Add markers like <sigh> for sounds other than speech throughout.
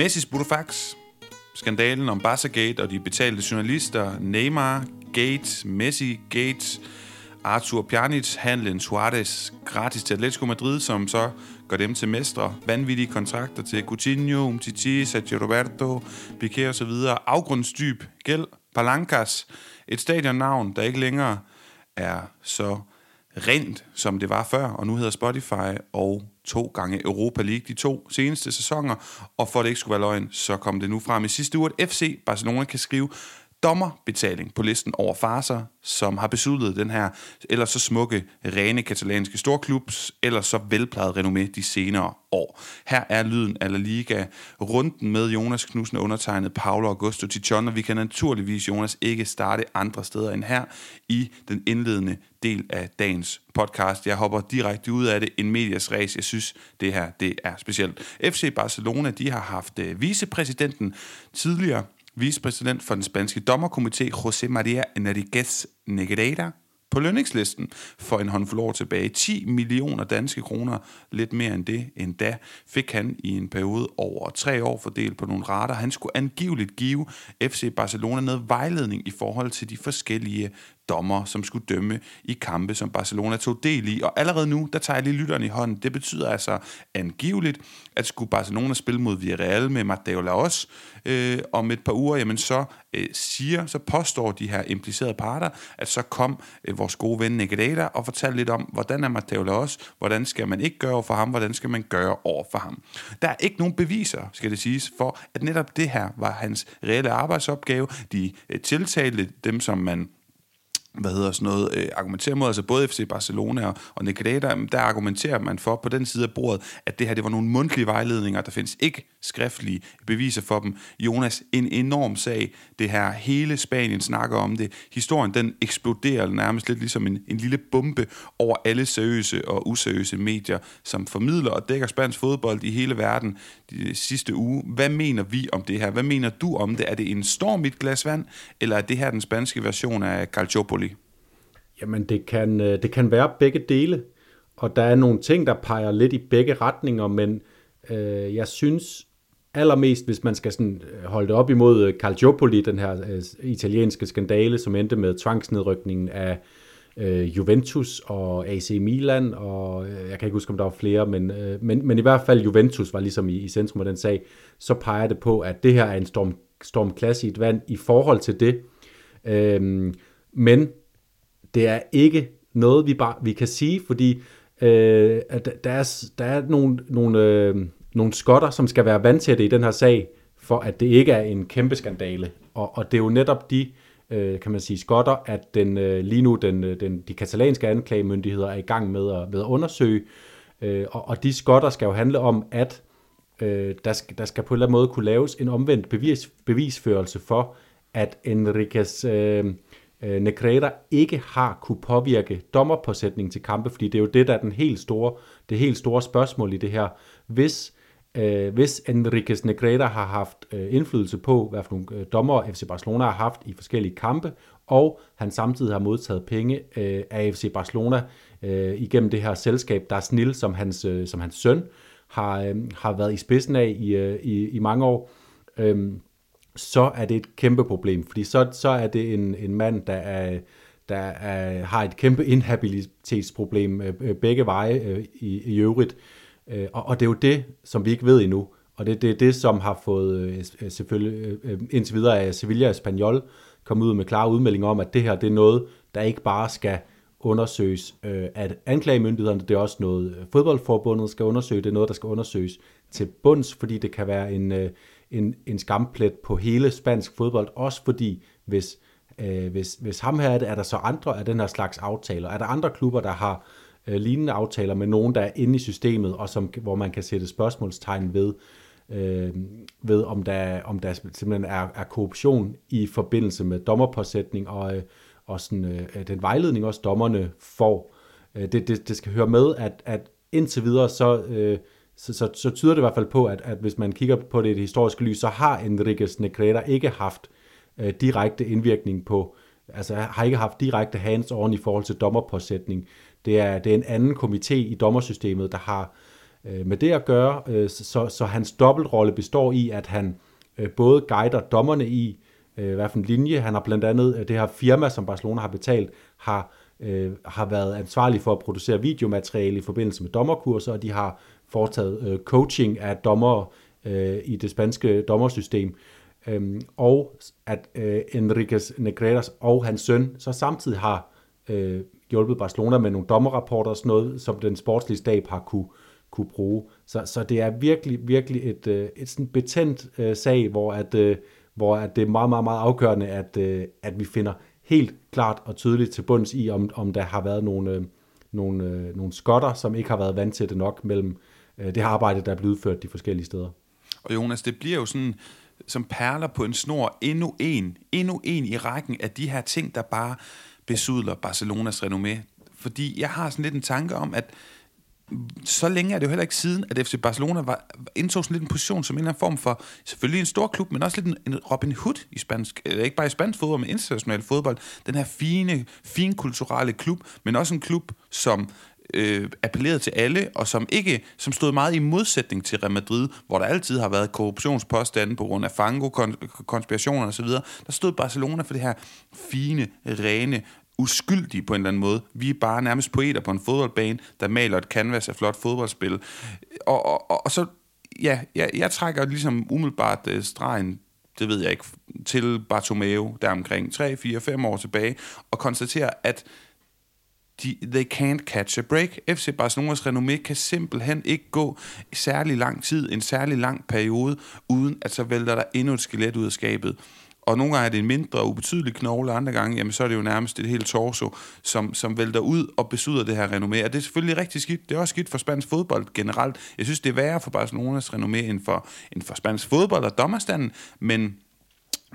Messis Burofax, skandalen om Barca-gate og de betalte journalister, Neymar, Gates, Messi, Gates, Arthur Pjanic, handlen Suarez, gratis til Atletico Madrid, som så gør dem til mestre, vanvittige kontrakter til Coutinho, Umtiti, Sergio Roberto, Piqué og så videre, afgrundsdyb gæld, Palancas, et stadionnavn, der ikke længere er så rent, som det var før, og nu hedder Spotify, og to gange Europa League de to seneste sæsoner, og for at det ikke skulle være løgn, så kom det nu frem i sidste uge, at FC Barcelona kan skrive dommerbetaling på listen over farser, som har besluttet den her eller så smukke, rene katalanske storklubs, eller så velplejet renommé de senere år. Her er lyden af La Liga, runden med Jonas Knudsen undertegnet Paolo Augusto Tichon, og vi kan naturligvis, Jonas, ikke starte andre steder end her i den indledende del af dagens podcast. Jeg hopper direkte ud af det, en medias race. Jeg synes, det her det er specielt. FC Barcelona, de har haft øh, vicepræsidenten tidligere vicepræsident for den spanske dommerkomité, José María Enriquez Negreira, på lønningslisten for en håndfuld år tilbage. 10 millioner danske kroner, lidt mere end det endda, fik han i en periode over tre år fordelt på nogle rater. Han skulle angiveligt give FC Barcelona noget vejledning i forhold til de forskellige dommer, som skulle dømme i kampe, som Barcelona tog del i. Og allerede nu, der tager jeg lige lytteren i hånden. Det betyder altså angiveligt, at skulle Barcelona spille mod Villarreal med Mateo Laos øh, om et par uger, jamen så øh, siger, så påstår de her implicerede parter, at så kom øh, vores gode ven Negreira og fortalte lidt om, hvordan er Mateo Laos, hvordan skal man ikke gøre over for ham, hvordan skal man gøre over for ham. Der er ikke nogen beviser, skal det siges, for at netop det her var hans reelle arbejdsopgave. De øh, tiltalte dem, som man hvad hedder sådan noget, øh, argumenterer mod, altså både FC Barcelona og, og Negreira, der argumenterer man for på den side af bordet, at det her det var nogle mundtlige vejledninger, der findes ikke skriftlige beviser for dem. Jonas, en enorm sag, det her, hele Spanien snakker om det. Historien, den eksploderer nærmest lidt ligesom en, en lille bombe over alle seriøse og useriøse medier, som formidler og dækker spansk fodbold i hele verden de sidste uge. Hvad mener vi om det her? Hvad mener du om det? Er det en storm i et glas vand, eller er det her den spanske version af Calciopoli? Jamen, det kan, øh, det kan være begge dele, og der er nogle ting, der peger lidt i begge retninger, men øh, jeg synes allermest, hvis man skal sådan øh, holde det op imod øh, Calciopoli, den her øh, italienske skandale, som endte med tvangsnedrykningen af øh, Juventus og AC Milan, og øh, jeg kan ikke huske, om der var flere, men, øh, men, men i hvert fald Juventus var ligesom i, i centrum af den sag, så peger det på, at det her er en storm, stormklasse i et vand i forhold til det. Øh, men det er ikke noget, vi bare vi kan sige, fordi øh, at der, er, der er nogle, nogle, øh, nogle skotter, som skal være vandtætte i den her sag, for at det ikke er en kæmpe skandale. Og, og det er jo netop de, øh, kan man sige, skotter, at den, øh, lige nu den, øh, den, de katalanske anklagemyndigheder er i gang med at, med at undersøge. Øh, og, og de skotter skal jo handle om, at øh, der, skal, der skal på en eller anden måde kunne laves en omvendt bevis, bevisførelse for, at Enriquez... Øh, øh, Negreira ikke har kunne påvirke dommerpåsætningen til kampe, fordi det er jo det, der er den helt store, det helt store spørgsmål i det her. Hvis, øh, hvis Enriquez Negreira har haft øh, indflydelse på, hvad for nogle øh, dommer FC Barcelona har haft i forskellige kampe, og han samtidig har modtaget penge øh, af FC Barcelona øh, igennem det her selskab, der er snil, som hans, øh, som hans søn har, øh, har været i spidsen af i, øh, i, i mange år, øh, så er det et kæmpe problem, fordi så, så er det en, en mand, der, er, der er, har et kæmpe inhabilitetsproblem øh, øh begge veje øh, i, i øvrigt. Øh, og, og det er jo det, som vi ikke ved endnu. Og det er det, det, som har fået øh, øh, selvfølgelig indtil videre af Sevilla Espanyol kommet ud med klare udmeldinger om, at det her det er noget, der ikke bare skal undersøges at anklagemyndighederne, det er også noget fodboldforbundet skal undersøge, det er noget, der skal undersøges til bunds, fordi det kan være en, en, en skamplet på hele spansk fodbold, også fordi hvis, øh, hvis, hvis ham her er det, er der så andre af den her slags aftaler? Er der andre klubber, der har øh, lignende aftaler med nogen, der er inde i systemet, og som, hvor man kan sætte spørgsmålstegn ved, øh, ved om, der, om der simpelthen er, er korruption i forbindelse med dommerpåsætning og, øh, og sådan, øh, den vejledning også dommerne får. Øh, det, det, det skal høre med, at, at indtil videre så... Øh, så, så, så tyder det i hvert fald på, at, at hvis man kigger på det i det historiske lys, så har Enriquez Negreira ikke haft øh, direkte indvirkning på, altså har ikke haft direkte hands-on i forhold til dommerpåsætning. Det er, det er en anden komité i dommersystemet, der har, øh, med det at gøre, øh, så, så hans dobbeltrolle består i, at han øh, både guider dommerne i, øh, hvad for en linje. Han har blandt andet øh, det her firma, som Barcelona har betalt, har, øh, har været ansvarlig for at producere videomateriale i forbindelse med dommerkurser, og de har foretaget øh, coaching af dommere øh, i det spanske dommersystem. Øhm, og at øh, Enriquez Negredas og hans søn så samtidig har øh, hjulpet Barcelona med nogle dommerrapporter og sådan noget, som den sportslige stab har kunne, kunne bruge. Så, så det er virkelig, virkelig et, øh, et sådan betændt øh, sag, hvor, at, øh, hvor at det er meget, meget, meget afgørende, at, øh, at vi finder helt klart og tydeligt til bunds i, om, om der har været nogle, øh, nogle, øh, nogle skotter, som ikke har været vant til det nok mellem øh, det her arbejde, der er blevet udført de forskellige steder. Og Jonas, det bliver jo sådan som perler på en snor endnu en, endnu en i rækken af de her ting, der bare besudler Barcelonas renommé. Fordi jeg har sådan lidt en tanke om, at så længe er det jo heller ikke siden, at FC Barcelona var, indtog sådan lidt en position som en eller anden form for, selvfølgelig en stor klub, men også lidt en, en Robin Hood i spansk, eller ikke bare i spansk fodbold, men international fodbold. Den her fine, fin kulturelle klub, men også en klub, som øh, appellerede til alle, og som ikke som stod meget i modsætning til Real Madrid, hvor der altid har været korruptionspåstande på grund af fango, konspirationer osv., der stod Barcelona for det her fine, rene, uskyldige på en eller anden måde. Vi er bare nærmest poeter på en fodboldbane, der maler et canvas af flot fodboldspil. Og, og, og, og så, ja, jeg, jeg trækker ligesom umiddelbart øh, stregen det ved jeg ikke, til Bartomeu, der omkring 3, 4, 5 år tilbage, og konstaterer, at de, they can't catch a break. FC Barcelonas renommé kan simpelthen ikke gå i særlig lang tid, en særlig lang periode, uden at så vælter der endnu et skelet ud af skabet. Og nogle gange er det en mindre ubetydelig knogle, andre gange, jamen så er det jo nærmest et helt torso, som, som vælter ud og besyder det her renommé. Og det er selvfølgelig rigtig skidt. Det er også skidt for spansk fodbold generelt. Jeg synes, det er værre for Barcelonas renommé end for, end for spansk fodbold og dommerstanden, men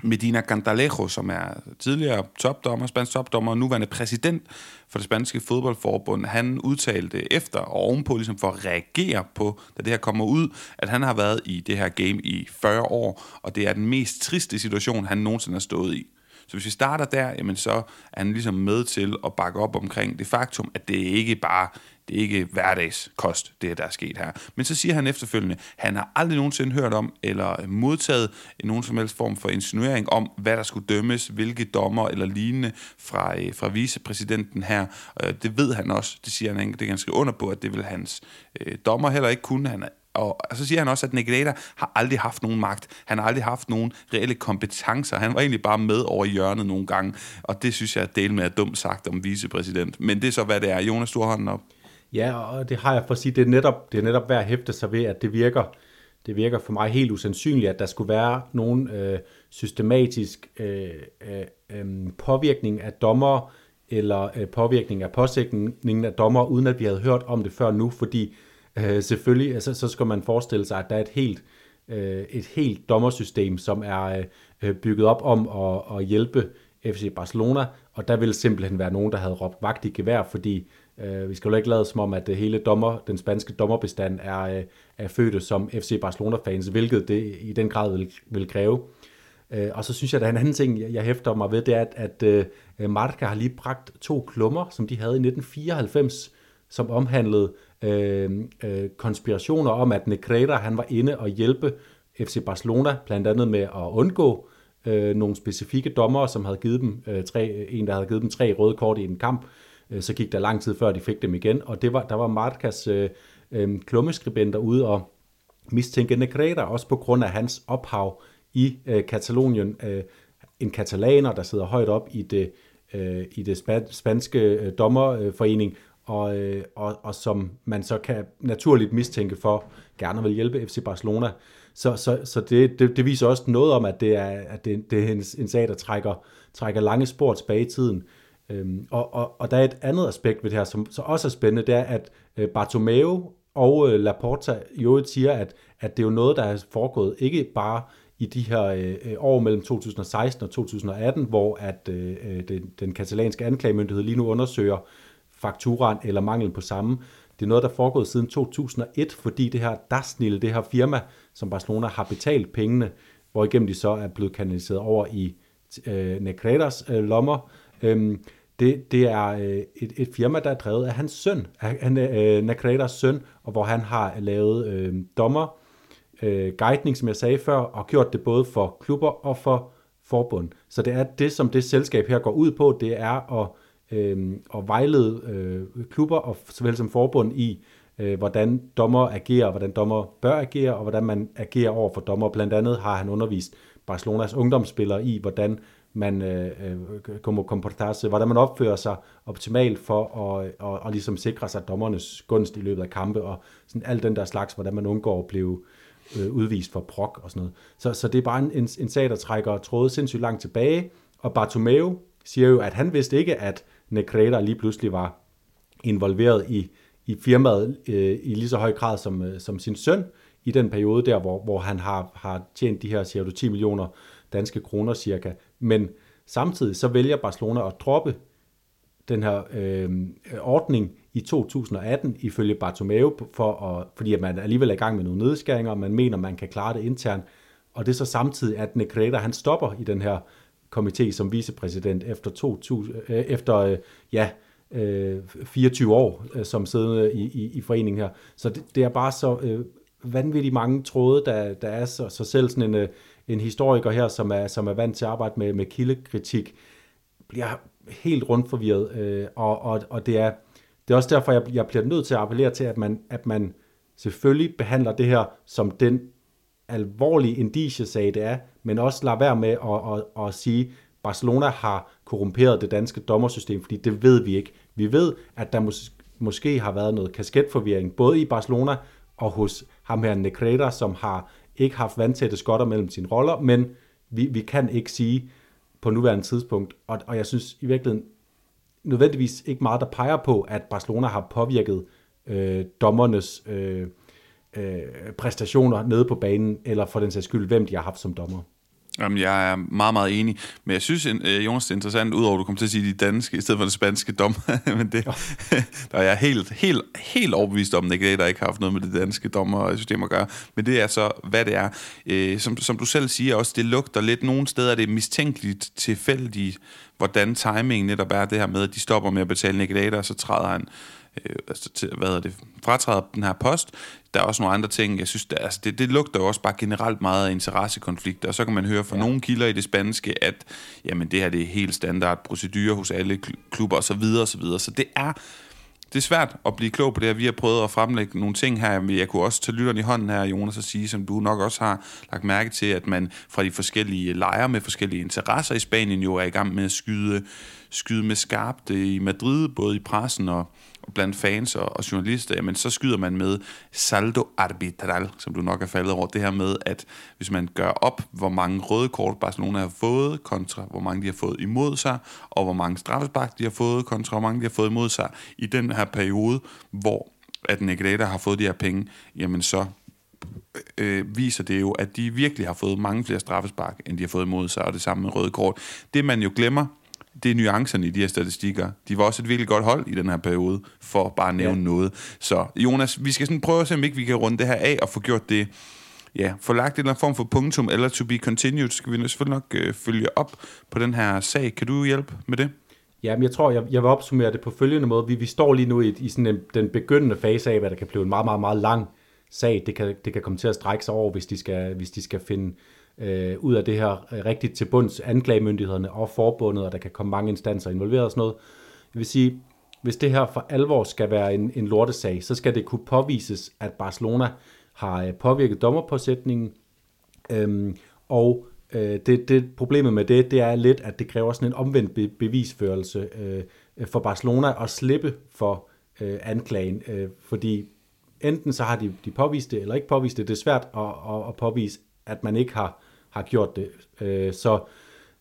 Medina Cantalejo, som er tidligere topdommer, spansk topdommer og nuværende præsident for det spanske fodboldforbund, han udtalte efter og ovenpå ligesom for at reagere på, da det her kommer ud, at han har været i det her game i 40 år, og det er den mest triste situation, han nogensinde har stået i. Så hvis vi starter der, jamen så er han ligesom med til at bakke op omkring det faktum, at det ikke bare det er ikke hverdagskost, det der er sket her. Men så siger han efterfølgende, han har aldrig nogensinde hørt om eller modtaget nogen som helst form for insinuering om, hvad der skulle dømmes, hvilke dommer eller lignende fra, øh, fra vicepræsidenten her. Øh, det ved han også, det siger han, det kan skrive under på, at det vil hans øh, dommer heller ikke kunne. Han og så siger han også, at Negreira har aldrig haft nogen magt. Han har aldrig haft nogen reelle kompetencer. Han var egentlig bare med over i hjørnet nogle gange. Og det synes jeg er del med er dumt sagt om vicepræsident. Men det er så, hvad det er. Jonas, du har op. Ja, og det har jeg for at sige, det er netop, det er netop værd at hæfte sig ved, at det virker, det virker for mig helt usandsynligt, at der skulle være nogen øh, systematisk øh, øh, øh påvirkning af dommer eller øh, påvirkning af påsætningen af dommer, uden at vi havde hørt om det før nu, fordi øh, selvfølgelig, altså, så skal man forestille sig, at der er et helt, øh, et helt dommersystem, som er øh, bygget op om at, at hjælpe FC Barcelona, og der ville simpelthen være nogen, der havde råbt vagt i gevær, fordi Øh, vi skal jo ikke lade som om, at det hele dommer, den spanske dommerbestand er, øh, er født som FC Barcelona-fans, hvilket det i den grad vil, vil kræve. Øh, og så synes jeg, at der er en anden ting, jeg hæfter mig ved, det er, at, at øh, Marca har lige bragt to klummer, som de havde i 1994, som omhandlede øh, øh, konspirationer om, at Negreira han var inde og hjælpe FC Barcelona, blandt andet med at undgå øh, nogle specifikke dommer, som havde givet dem øh, tre, en, der havde givet dem tre røde kort i en kamp, Øh, så gik der lang tid før de fik dem igen, og det var, der var Marcas øh, øh, klummeskribenter ude og mistænke Negreira, også på grund af hans ophav i øh, Katalonien. Øh, en katalaner, der sidder højt op i det, øh, i det spanske øh, dommerforening, og, øh, og, og som man så kan naturligt mistænke for gerne vil hjælpe FC Barcelona. Så, så, så det, det, det viser også noget om, at det er, at det, det er en, en sag, der trækker, trækker lange spor tilbage i tiden. Øhm, og, og, og der er et andet aspekt ved det her, som så også er spændende, det er, at øh, Bartomeu og øh, Laporta jo siger, at, at det er jo noget, der er foregået ikke bare i de her øh, øh år mellem 2016 og 2018, hvor at øh, øh, den, den katalanske anklagemyndighed lige nu undersøger fakturaen eller mangel på samme. Det er noget, der er foregået siden 2001, fordi det her Dasnil, det her firma, som Barcelona har betalt pengene, hvor igennem de så er blevet kanaliseret over i øh, Negreras øh, lommer, Øhm, det, det er øh, et, et firma, der er drevet af hans søn, af øh, Nakredas søn, og hvor han har lavet øh, dommer, øh, guidning, som jeg sagde før, og gjort det både for klubber og for forbund. Så det er det, som det selskab her går ud på, det er at, øh, og vejlede øh, klubber og såvel som forbund i, øh, hvordan dommer agerer, hvordan dommer bør agere, og hvordan man agerer over for dommer. Blandt andet har han undervist Barcelonas ungdomsspillere i, hvordan man øh, øh kommer komportage, hvordan man opfører sig optimalt for at, og, og ligesom sikre sig dommernes gunst i løbet af kampe, og sådan alt den der slags, hvordan man undgår at blive øh, udvist for prok og sådan noget. Så, så det er bare en, en, en sag, der trækker trådet sindssygt langt tilbage, og Bartomeu siger jo, at han vidste ikke, at Negreda lige pludselig var involveret i, i firmaet øh, i lige så høj grad som, øh, som sin søn i den periode der, hvor, hvor han har, har tjent de her, cirka 10 millioner danske kroner cirka. Men samtidig så vælger Barcelona at droppe den her øh, ordning i 2018 ifølge Bartomeu, for at, fordi at man alligevel er i gang med nogle nedskæringer, og man mener, man kan klare det internt. Og det er så samtidig, at Negreda han stopper i den her komité som vicepræsident efter, 2000, øh, efter øh, ja, øh, 24 år øh, som siddende i, i, i foreningen her. Så det, det er bare så øh, vanvittigt mange tråde, der, der er så, så selv sådan en, øh, en historiker her, som er, som er vant til at arbejde med, med kildekritik, bliver helt rundt forvirret, øh, og, og, og det er det er også derfor, jeg, jeg bliver nødt til at appellere til, at man, at man selvfølgelig behandler det her som den alvorlige indigesag, det er, men også lade være med at, at, at sige, Barcelona har korrumperet det danske dommersystem, fordi det ved vi ikke. Vi ved, at der mås- måske har været noget kasketforvirring, både i Barcelona og hos ham her Negreda, som har ikke haft vandtætte skotter mellem sine roller, men vi, vi kan ikke sige på nuværende tidspunkt, og, og jeg synes i virkeligheden, nødvendigvis ikke meget, der peger på, at Barcelona har påvirket øh, dommernes øh, øh, præstationer nede på banen, eller for den sags skyld, hvem de har haft som dommer. Jamen, jeg er meget, meget enig. Men jeg synes, øh, Jonas, det er interessant, udover at du kommer til at sige de danske, i stedet for det spanske dom. <laughs> Men det, <laughs> der er jeg helt, helt, helt overbevist om, at det der ikke har haft noget med det danske dommersystem at gøre. Men det er så, hvad det er. Øh, som, som du selv siger også, det lugter lidt nogle steder, det er mistænkeligt tilfældigt, hvordan timingen netop er det her med, at de stopper med at betale Nick og så træder han øh, altså til, hvad er det, fratræder den her post. Der er også nogle andre ting, jeg synes, der, altså det, det lugter jo også bare generelt meget af interessekonflikter, og så kan man høre fra ja. nogle kilder i det spanske, at jamen, det her det er helt standard procedure hos alle klubber osv. osv. Så det er det er svært at blive klog på det her. Vi har prøvet at fremlægge nogle ting her. Jeg kunne også tage lytteren i hånden her, Jonas, og sige, som du nok også har lagt mærke til, at man fra de forskellige lejre med forskellige interesser i Spanien jo er i gang med at skyde, skyde med skarpt i Madrid, både i pressen og, blandt fans og, og journalister, jamen så skyder man med saldo arbitral, som du nok er faldet over. Det her med, at hvis man gør op, hvor mange røde kort Barcelona har fået, kontra hvor mange de har fået imod sig, og hvor mange straffespark de har fået, kontra hvor mange de har fået imod sig, i den her periode, hvor at Negreda har fået de her penge, jamen så øh, viser det jo, at de virkelig har fået mange flere straffespark, end de har fået imod sig, og det samme med røde kort. Det man jo glemmer, det er nuancerne i de her statistikker. De var også et virkelig godt hold i den her periode, for bare at nævne ja. noget. Så Jonas, vi skal sådan prøve at se, om ikke vi kan runde det her af og få gjort det, ja, få lagt en eller anden form for punktum, eller to be continued, skal vi selvfølgelig nok øh, følge op på den her sag. Kan du hjælpe med det? Ja, men jeg tror, jeg, jeg vil opsummere det på følgende måde. Vi, vi står lige nu i, i sådan en, den begyndende fase af, hvad der kan blive en meget, meget, meget lang sag. Det kan, det kan komme til at strække sig over, hvis de skal, hvis de skal finde øh, Øh, ud af det her øh, rigtigt til bunds anklagemyndighederne og forbundet, og der kan komme mange instanser involveret og sådan noget. Jeg vil sige, hvis det her for alvor skal være en, en lortesag, så skal det kunne påvises, at Barcelona har øh, påvirket dommerpåsætningen, øhm, og øh, det, det problemet med det, det er lidt, at det kræver sådan en omvendt be, bevisførelse øh, for Barcelona at slippe for øh, anklagen, øh, fordi enten så har de, de påvist det, eller ikke påvist det. Det er svært at, at, at påvise, at man ikke har har gjort det. Øh, så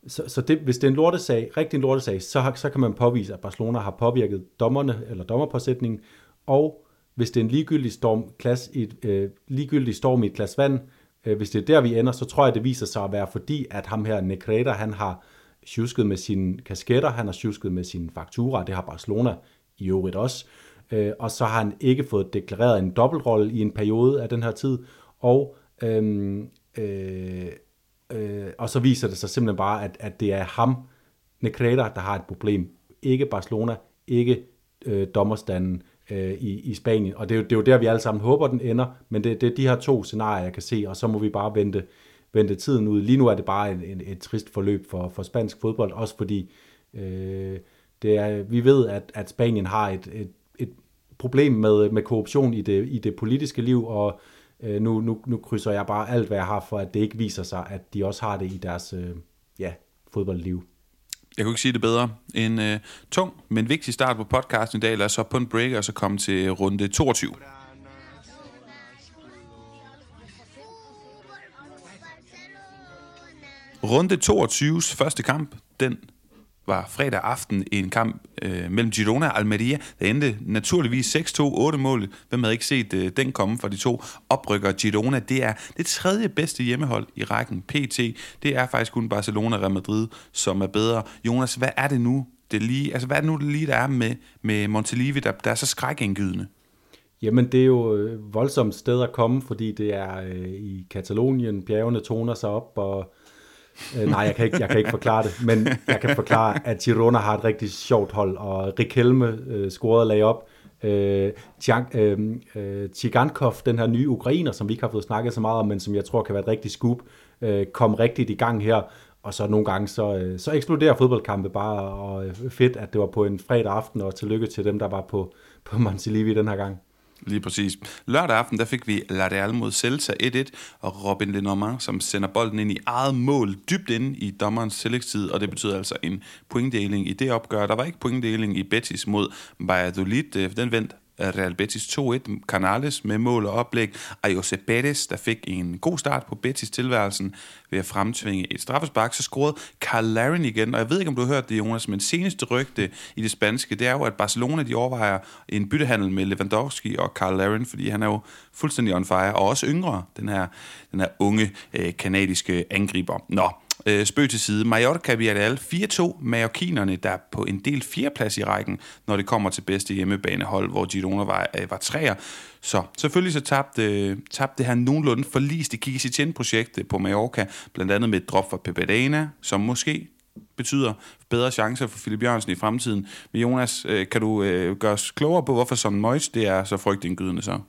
så, så det, hvis det er en lortesag, rigtig en lortesag, så, så kan man påvise, at Barcelona har påvirket dommerne eller dommerpåsætningen, og hvis det er en ligegyldig storm, klasse i et, øh, ligegyldig storm i et glas vand, øh, hvis det er der, vi ender, så tror jeg, det viser sig at være fordi, at ham her, Negreda, han har tjusket med sine kasketter, han har tjusket med sine fakturer, det har Barcelona i øvrigt også, øh, og så har han ikke fået deklareret en dobbeltrolle i en periode af den her tid, og øhm, øh, øh, Øh, og så viser det sig simpelthen bare, at, at det er ham, Necreta, der har et problem. ikke Barcelona, ikke øh, dommerstanden øh, i, i Spanien. Og det er, jo, det er jo der, vi alle sammen håber, den ender, men det, det er de her to scenarier, jeg kan se, og så må vi bare vente, vente tiden ud. Lige nu er det bare en, en, et trist forløb for, for spansk fodbold, også fordi øh, det er, vi ved, at, at Spanien har et, et, et problem med, med korruption i det, i det politiske liv, og øh, Øh, nu, nu, nu krydser jeg bare alt, hvad jeg har for, at det ikke viser sig, at de også har det i deres øh, ja, fodboldliv. Jeg kunne ikke sige det bedre. En øh, tung, men vigtig start på podcasten i dag. Lad os så på en break og så komme til runde 22. Runde 22's første kamp, den var fredag aften i en kamp øh, mellem Girona og Almeria. Der endte naturligvis 6-2, 8 mål. Hvem havde ikke set øh, den komme fra de to oprykker? Girona, det er det tredje bedste hjemmehold i rækken PT. Det er faktisk kun Barcelona og Real Madrid, som er bedre. Jonas, hvad er det nu, det lige, altså hvad er det nu, det lige der er med, med Montelivi, der, der er så skrækindgydende? Jamen, det er jo et voldsomt sted at komme, fordi det er øh, i Katalonien, bjergene toner sig op, og Øh, Øh, nej, jeg kan, ikke, jeg kan ikke forklare det, men jeg kan forklare, at Girona har et rigtig sjovt hold, og Rikelme øh, scorede lag op. Øh, øh, øh, Tigankov, den her nye ukrainer, som vi ikke har fået snakket så meget om, men som jeg tror kan være et rigtig scoop, øh, kom rigtigt i gang her. Og så nogle gange, så, øh, så eksploderer fodboldkampe bare, og øh, fedt, at det var på en fredag aften, og tillykke til dem, der var på, på Montilivi den her gang. Lige præcis. Lørdag aften, der fik vi La Real mod Celta 1-1, og Robin Lenormand, som sender bolden ind i eget mål, dybt inde i dommerens tillægstid, og det betyder altså en pointdeling i det opgør. Der var ikke pointdeling i Betis mod Valladolid. Øh, den vendte Real Betis 2-1, Canales med mål og oplæg, og Jose Betis, der fik en god start på Betis tilværelsen ved at fremtvinge et straffespark, så scorede Carl Larin igen, og jeg ved ikke, om du har hørt det, Jonas, men seneste rygte i det spanske, det er jo, at Barcelona, de overvejer en byttehandel med Lewandowski og Carl Larin, fordi han er jo fuldstændig on fire, og også yngre, den her, den her unge øh, kanadiske angriber. Nå, Øh, spøg til side. Mallorca Villarreal 4-2. Mallorquinerne, der på en del fjerdeplads i rækken, når det kommer til bedste hjemmebanehold, hvor Girona var, øh, var træer. Så selvfølgelig så tabte, øh, tabte det her nogenlunde i Kiki projekt på Mallorca, blandt andet med et drop for Pepedana, som måske betyder bedre chancer for Philip Jørgensen i fremtiden. Men Jonas, øh, kan du øh, gøre os klogere på, hvorfor sådan Moyes det er så frygtindgydende så?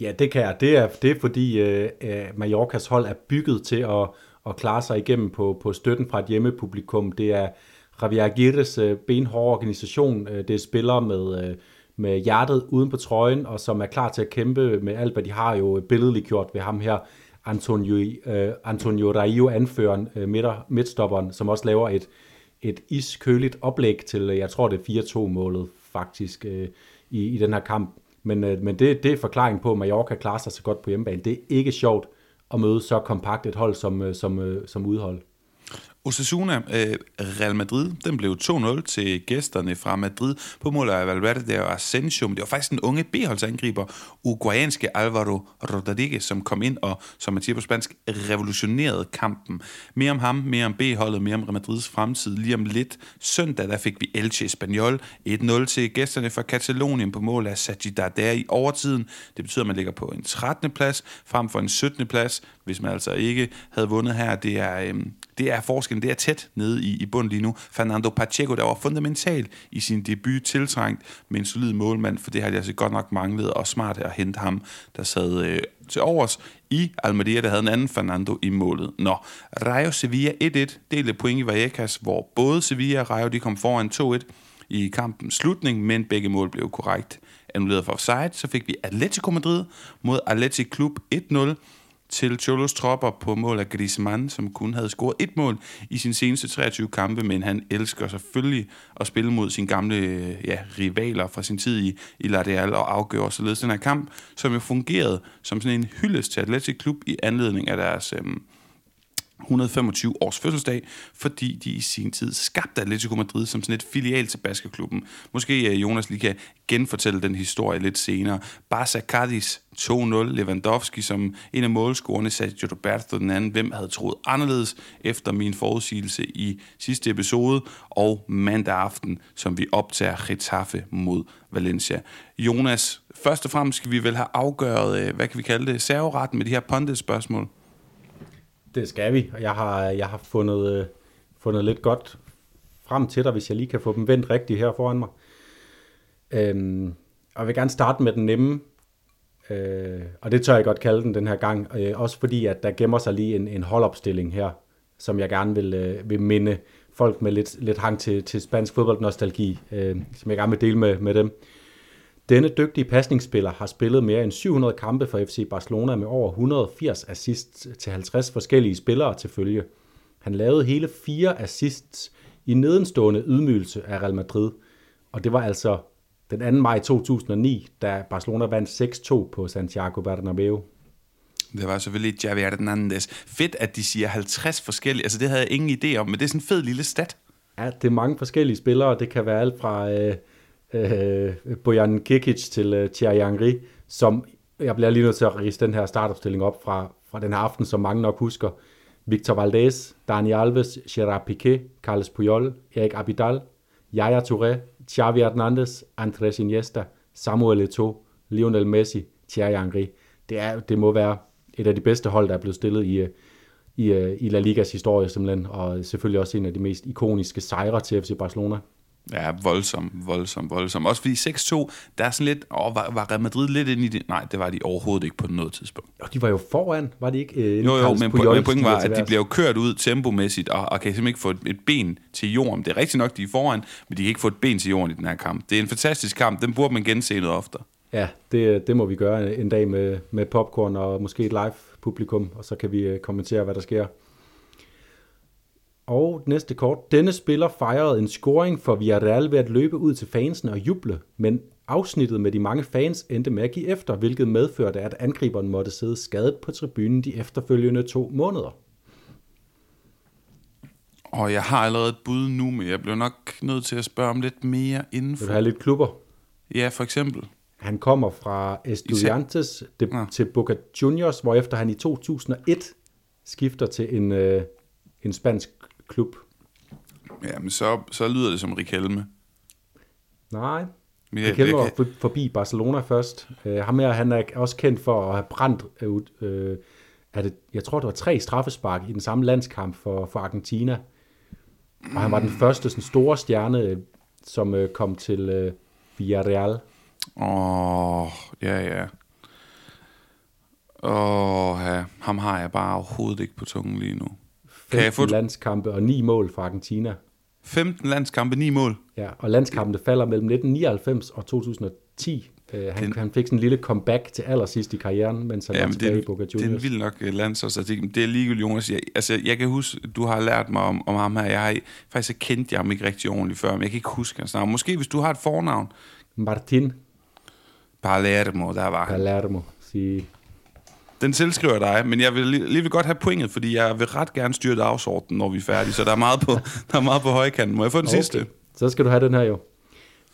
Ja, det kan jeg. Det er, det er fordi øh, øh Mallorcas hold er bygget til at at klare sig igennem på, på støtten fra et hjemmepublikum. Det er Javier Aguirres øh, benhårde organisation. Øh, det er spillere med, øh, med hjertet uden på trøjen, og som er klar til at kæmpe med alt, hvad de har jo billedligt gjort ved ham her. Antonio, øh, Antonio Raio, anføreren, øh, midter, midtstopperen, som også laver et, et iskøligt oplæg til, øh, jeg tror det er 4-2-målet faktisk øh, i, i den her kamp. Men, øh, men det, det er forklaringen på, at Mallorca klarer sig så godt på hjemmebane. Det er ikke sjovt at møde så kompakt et hold som, øh, som, øh, som udhold. Osasuna, øh, Real Madrid, den blev 2-0 til gæsterne fra Madrid på mål af Valverde og Asensio. Men det var faktisk den unge B-holdsangriber, uruguayanske Alvaro Rodriguez, som kom ind og, som man siger på spansk, revolutionerede kampen. Mere om ham, mere om B-holdet, mere om Real Madrids fremtid. Lige om lidt søndag, der fik vi Elche Espanyol 1-0 til gæsterne fra Katalonien på mål af Sajidar i overtiden. Det betyder, at man ligger på en 13. plads frem for en 17. plads, hvis man altså ikke havde vundet her. Det er, Øh, det er forskellen, det er tæt nede i, i bunden lige nu. Fernando Pacheco, der var fundamental i sin debut tiltrængt med en solid målmand, for det har de altså godt nok manglet, og smart at hente ham, der sad øh, til overs i Almeria, der havde en anden Fernando i målet. Nå, Rayo Sevilla 1-1, delte point i Vallecas, hvor både Sevilla og Rayo de kom foran 2-1 i kampens slutning, men begge mål blev korrekt annulleret for offside. Så fik vi Atletico Madrid mod Athletic Club 1-0 til Cholos tropper på mål af Griezmann, som kun havde scoret et mål i sin seneste 23 kampe, men han elsker selvfølgelig at spille mod sine gamle øh, ja, rivaler fra sin tid i, i La Real og afgør således den her kamp, som jo fungerede som sådan en hyldest til Atletic Klub i anledning af deres øhm, 125 års fødselsdag, fordi de i sin tid skabte Atletico Madrid som sådan et filial til baskeklubben. Måske øh, Jonas lige kan genfortælle den historie lidt senere. Barca Cadiz 2-0, Lewandowski som en af målscorerne, Sergio Roberto den anden. Hvem havde troet anderledes efter min forudsigelse i sidste episode, og mandag aften, som vi optager Getafe mod Valencia. Jonas, først og fremmest skal vi vel have afgøret, øh, hvad kan vi kalde det, serveretten med de her pondit-spørgsmål. Det skal vi, og jeg har, jeg har fundet, øh, fundet lidt godt frem til dig, hvis jeg lige kan få dem vendt rigtigt her foran mig. Øhm, og jeg vil gerne starte med den nemme, øh, og det tør jeg godt kalde den den her gang, øh, også fordi at der gemmer sig lige en, en holdopstilling her, som jeg gerne vil, øh, vil minde folk med lidt, lidt hang til, til spansk fodboldnostalgi, øh, som jeg gerne vil dele med, med dem. Denne dygtige pasningsspiller har spillet mere end 700 kampe for FC Barcelona med over 180 assists til 50 forskellige spillere til følge. Han lavede hele fire assists i nedenstående ydmygelse af Real Madrid, og det var altså den 2. maj 2009, da Barcelona vandt 6-2 på Santiago Bernabeu. Det var selvfølgelig Javier Hernandez. Fedt, at de siger 50 forskellige. Altså, det havde jeg ingen idé om, men det er sådan en fed lille stat. Ja, det er mange forskellige spillere. Det kan være alt fra øh, øh, Bojan Kikic til øh, Thierry Henry, som jeg bliver lige nødt til at rise den her startopstilling op fra, fra den her aften, som mange nok husker. Victor Valdez, Dani Alves, Gerard Piqué, Carles Puyol, Erik Abidal, Yaya Touré, Xavi Hernandez, Andres Iniesta, Samuel Eto'o, Lionel Messi, Thierry Henry. Det, er, det må være et af de bedste hold, der er blevet stillet i, i, øh, i La Ligas historie simpelthen, og selvfølgelig også en af de mest ikoniske sejre til FC Barcelona. Ja, voldsom, voldsom, voldsom. Også fordi 6-2, der er sådan lidt, åh, var, var Real Madrid lidt inde i det? Nej, det var de overhovedet ikke på noget tidspunkt. Jo, de var jo foran, var de ikke? Øh, jo, jo, men, po- men pointen var, at de bliver jo kørt ud tempomæssigt, og, og kan simpelthen ikke få et, et ben til jorden. Det er rigtigt nok, de er foran, men de kan ikke få et ben til jorden i den her kamp. Det er en fantastisk kamp, den burde man gense noget oftere. Ja, det, det må vi gøre en dag med, med popcorn og måske et live publikum, og så kan vi øh, kommentere, hvad der sker. Og næste kort. Denne spiller fejrede en scoring for Villarreal ved at løbe ud til fansen og juble, men afsnittet med de mange fans endte med at give efter, hvilket medførte, at angriberen måtte sidde skadet på tribunen de efterfølgende to måneder. Og jeg har allerede et bud nu, men jeg bliver nok nødt til at spørge om lidt mere indenfor. Vil du have lidt klubber? Ja, for eksempel. Han kommer fra Estudiantes de, ja. til Boca Juniors, hvorefter han i 2001 skifter til en, øh, en spansk klub. Ja, men så, så lyder det som Riquelme. Nej, jeg, Riquelme var forbi Barcelona først. Uh, ham her, han er også kendt for at have brændt ud, uh, er det, jeg tror, det var tre straffespark i den samme landskamp for, for Argentina. Og han var den første sådan, store stjerne, som uh, kom til uh, Villarreal. Åh, oh, ja, ja. Åh, oh, ja. ham har jeg bare overhovedet ikke på tungen lige nu. 15 jeg få... landskampe og 9 mål for Argentina. 15 landskampe, 9 mål? Ja, og landskampene falder mellem 1999 og 2010. Uh, han, den, han fik sådan en lille comeback til allersidst i karrieren, mens han ja, var tilbage det, i Boca Juniors. Det er en vild nok øh, landsholdsartikel. Det er ligegyldigt, Jonas. Jeg, altså, jeg kan huske, du har lært mig om, om ham her. Jeg har faktisk kendt ham ikke rigtig ordentligt før, men jeg kan ikke huske hans navn. Måske hvis du har et fornavn. Martin. Palermo, der var Palermo, sige. Den tilskriver dig, men jeg vil lige vil godt have pointet, fordi jeg vil ret gerne styre dagsordenen, når vi er færdige, så der er meget på, der er meget på højkanten. Må jeg få den okay. sidste? Så skal du have den her jo.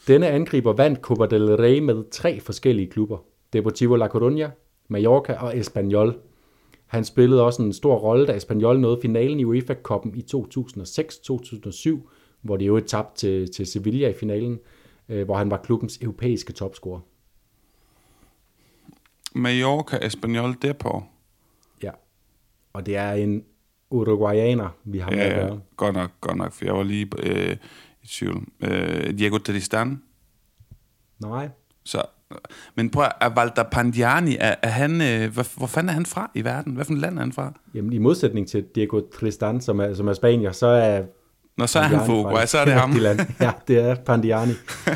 Denne angriber vandt Copa del Rey med tre forskellige klubber. Deportivo La Coruña, Mallorca og Espanyol. Han spillede også en stor rolle, da Espanyol nåede finalen i UEFA-koppen i 2006-2007, hvor de jo tabte til, til Sevilla i finalen, øh, hvor han var klubbens europæiske topscorer. Mallorca Espanyol Depot. Ja, og det er en uruguayaner, vi har med ja, at gøre. godt nok, godt nok, for jeg var lige øh, i tvivl. Øh, Diego Tristan? Nej. Så, men prøv at Walter Pandiani, er, er han, øh, hvor, hvor fanden er han fra i verden? Hvad for et land er han fra? Jamen, i modsætning til Diego Tristan, som er, som er spanier, så er Nå, så er han fra Uruguay, så er det ham. ja, det er Pandiani.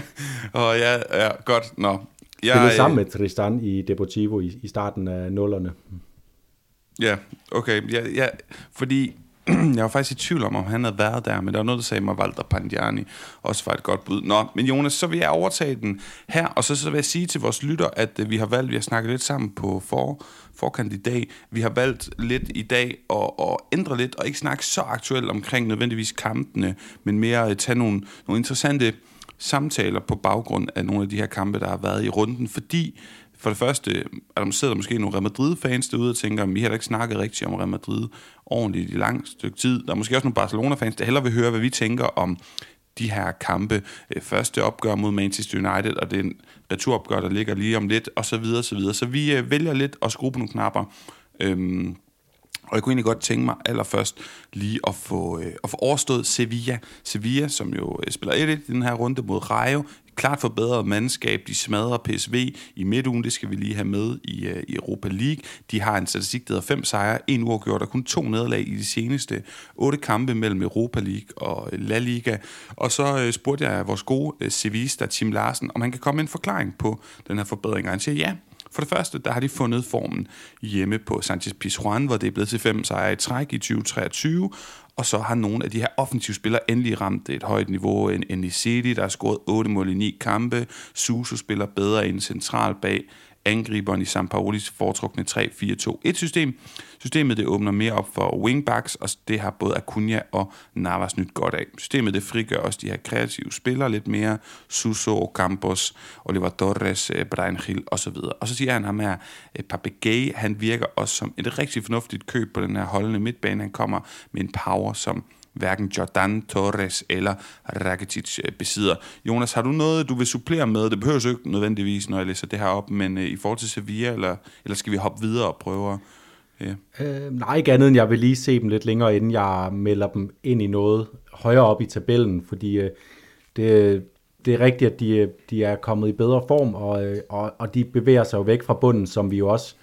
<laughs> og ja, ja, godt. Nå, jeg, spillede sammen med Tristan i Deportivo i, i starten af nullerne. Ja, okay. Ja, ja, fordi <clears throat> jeg var faktisk i tvivl om, om han havde været der, men der var noget, der sagde mig, Walter Pandiani også var et godt bud. Nå, men Jonas, så vil jeg overtage den her, og så, så vil jeg sige til vores lytter, at øh, vi har valgt, vi har snakket lidt sammen på for, forkant i dag, vi har valgt lidt i dag at, at ændre lidt, og ikke snakke så aktuelt omkring nødvendigvis kampene, men mere at tage nogle, nogle interessante samtaler på baggrund af nogle af de her kampe, der har været i runden, fordi for det første, er der sidder måske nogle Real Madrid-fans derude og tænker, at vi har ikke snakket rigtigt om Real Madrid ordentligt i lang stykke tid. Der er måske også nogle Barcelona-fans, der hellere vil høre, hvad vi tænker om de her kampe. Øh, første opgør mod Manchester United, og det er en returopgør, der ligger lige om lidt, og så videre, så videre. Så vi øh, vælger lidt at skrue på nogle knapper. Øhm, og jeg kunne egentlig godt tænke mig allerførst lige at få, øh, at få overstået Sevilla. Sevilla, som jo øh, spiller 1-1 i den her runde mod Rayo. Klart forbedret mandskab. De smadrer PSV i midtugen. Det skal vi lige have med i, øh, i Europa League. De har en statistik, der hedder fem sejre, en uafgjort og kun to nederlag i de seneste otte kampe mellem Europa League og øh, La Liga. Og så øh, spurgte jeg vores gode øh, Sevista, Tim Larsen, om han kan komme med en forklaring på den her forbedring. Og han siger, ja, for det første, der har de fundet formen hjemme på Sanchez Pizjuan, hvor det er blevet til fem sejre i træk i 2023, og så har nogle af de her offensive spillere endelig ramt et højt niveau end City, der har scoret 8 mål i 9 kampe. Suso spiller bedre end central bag angriberen i Sampaulis foretrukne 3-4-2-1-system. Systemet det åbner mere op for wingbacks, og det har både Acuna og Navas nyt godt af. Systemet det frigør også de her kreative spillere lidt mere. Suso, Campos, Oliver Torres, eh, Brian Hill osv. Og så siger han ham her, eh, Papagay, han virker også som et rigtig fornuftigt køb på den her holdende midtbane. Han kommer med en power, som hverken Jordan Torres eller Rakitic øh, besidder. Jonas, har du noget, du vil supplere med? Det behøver jo ikke nødvendigvis, når jeg læser det her op, men øh, i forhold til Sevilla, eller, eller skal vi hoppe videre og prøve Ja. Øh, nej, ikke andet end jeg vil lige se dem lidt længere, inden jeg melder dem ind i noget højere op i tabellen, fordi øh, det, det er rigtigt, at de, øh, de er kommet i bedre form, og, øh, og, og de bevæger sig jo væk fra bunden, som vi jo også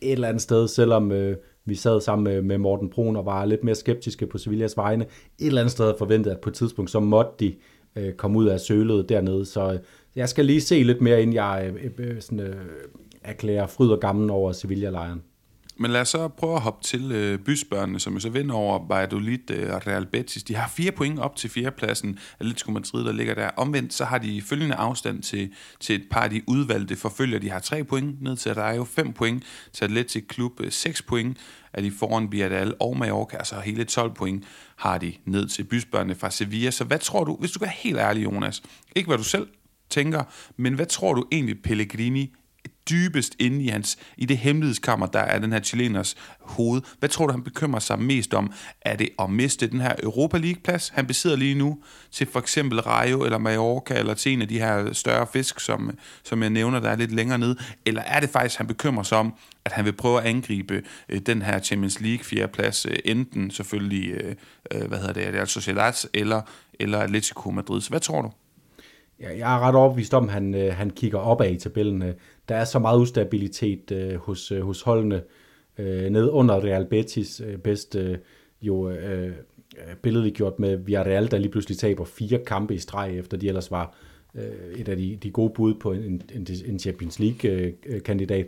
et eller andet sted, selvom øh, vi sad sammen med, med Morten Brun og var lidt mere skeptiske på Sevillas vegne. Et eller andet sted forventet, at på et tidspunkt så måtte de øh, komme ud af sølet dernede. Så øh, jeg skal lige se lidt mere, inden jeg øh, øh, sådan, øh, erklærer fryd og gammel over Sevilla-lejren. Men lad os så prøve at hoppe til øh, bysbørnene, som jo så vinder over Valladolid øh, og Real Betis. De har fire point op til fjerdepladsen. Atletico Madrid, der ligger der. Omvendt så har de følgende afstand til, til et par af de udvalgte forfølger. De har tre point ned til Rayo, fem point til Atletic Klub, øh, seks point er de foran Villarreal og Mallorca, altså hele 12 point har de ned til bysbørnene fra Sevilla. Så hvad tror du, hvis du er helt ærlig, Jonas, ikke hvad du selv tænker, men hvad tror du egentlig Pellegrini dybest inde i, hans, i det hemmelighedskammer, der er den her chileners hoved. Hvad tror du, han bekymrer sig mest om? Er det at miste den her Europa League-plads, han besidder lige nu, til for eksempel Rayo eller Mallorca, eller til en af de her større fisk, som, som jeg nævner, der er lidt længere ned? Eller er det faktisk, han bekymrer sig om, at han vil prøve at angribe øh, den her Champions League fjerdeplads, øh, enten selvfølgelig, øh, øh hvad hedder det, Real Sociedad eller, eller Atletico Madrid. Så hvad tror du? Ja, jeg er ret overbevist om, at han, øh, han kigger opad i tabellen. Øh, der er så meget ustabilitet øh, hos, øh, hos holdene øh, ned under Real Betis. Øh, bedst øh, jo øh, øh billedligt gjort med Villarreal, der lige pludselig taber fire kampe i streg, efter de ellers var øh, et af de, de gode bud på en, en, en Champions League-kandidat.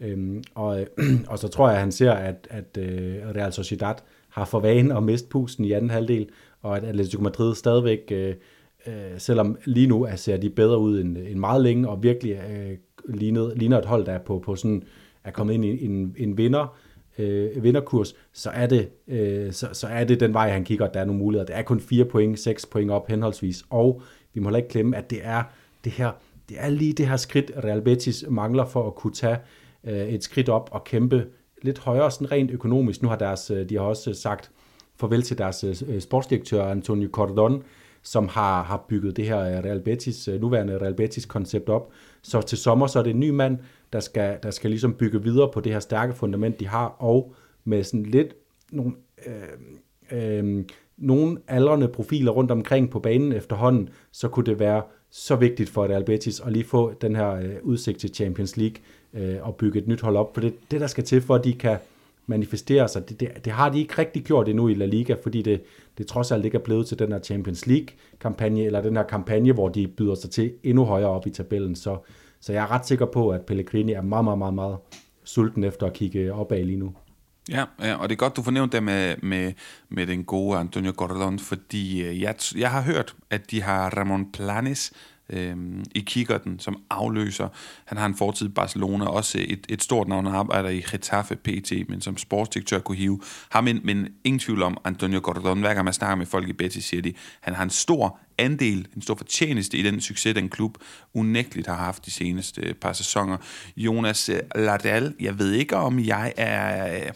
Øh, øh øhm, og, øh, <clears throat> og så tror jeg, at han ser, at, at øh, Real Sociedad har for vane at miste pusten i anden halvdel, og at Atletico Madrid stadigvæk... Øh, øh, selvom lige nu er, ser de bedre ud end, end meget længe, og virkelig øh, lignet, ligner et hold, der er, på, på sådan, er kommet ind i en, en vinder, øh, vinderkurs, så er, det, øh, så, så er det den vej, han kigger, at der er nogle muligheder. Det er kun 4 point, 6 point op henholdsvis, og vi må heller ikke glemme, at det er det her, det er lige det her skridt, Real Betis mangler for at kunne tage øh, et skridt op og kæmpe lidt højere sådan rent økonomisk. Nu har deres, øh, de har også sagt farvel til deres øh, sportsdirektør Antonio Cordon, som har, har bygget det her øh, Real Betis, øh, nuværende Real Betis-koncept op. Så til sommer så er det en ny mand, der skal, der skal ligesom bygge videre på det her stærke fundament, de har, og med sådan lidt nogle, øh, øh, nogle aldrende profiler rundt omkring på banen efterhånden, så kunne det være så vigtigt for et Albetis at lige få den her øh, udsigt til Champions League øh, og bygge et nyt hold op. For det, det der skal til for, at de kan manifestere sig. Det, det, det har de ikke rigtig gjort endnu i La Liga, fordi det, det trods alt ikke er blevet til den her Champions League-kampagne, eller den her kampagne, hvor de byder sig til endnu højere op i tabellen. Så, så jeg er ret sikker på, at Pellegrini er meget, meget, meget, meget sulten efter at kigge opad lige nu. Ja, ja, og det er godt, du fornævnte det med, med, med den gode Antonio Gordon, fordi øh, jeg, jeg har hørt, at de har Ramon Planes øh, i kikkerten som afløser. Han har en fortid i Barcelona, også et, et stort navn, han arbejder i Getafe PT, men som sportsdirektør kunne hive ham ind, men ingen tvivl om Antonio Gordon. Hver gang man snakker med folk i Betis, siger de, han har en stor andel, en stor fortjeneste i den succes, den klub unægteligt har haft de seneste øh, par sæsoner. Jonas Lardal, jeg ved ikke, om jeg er øh,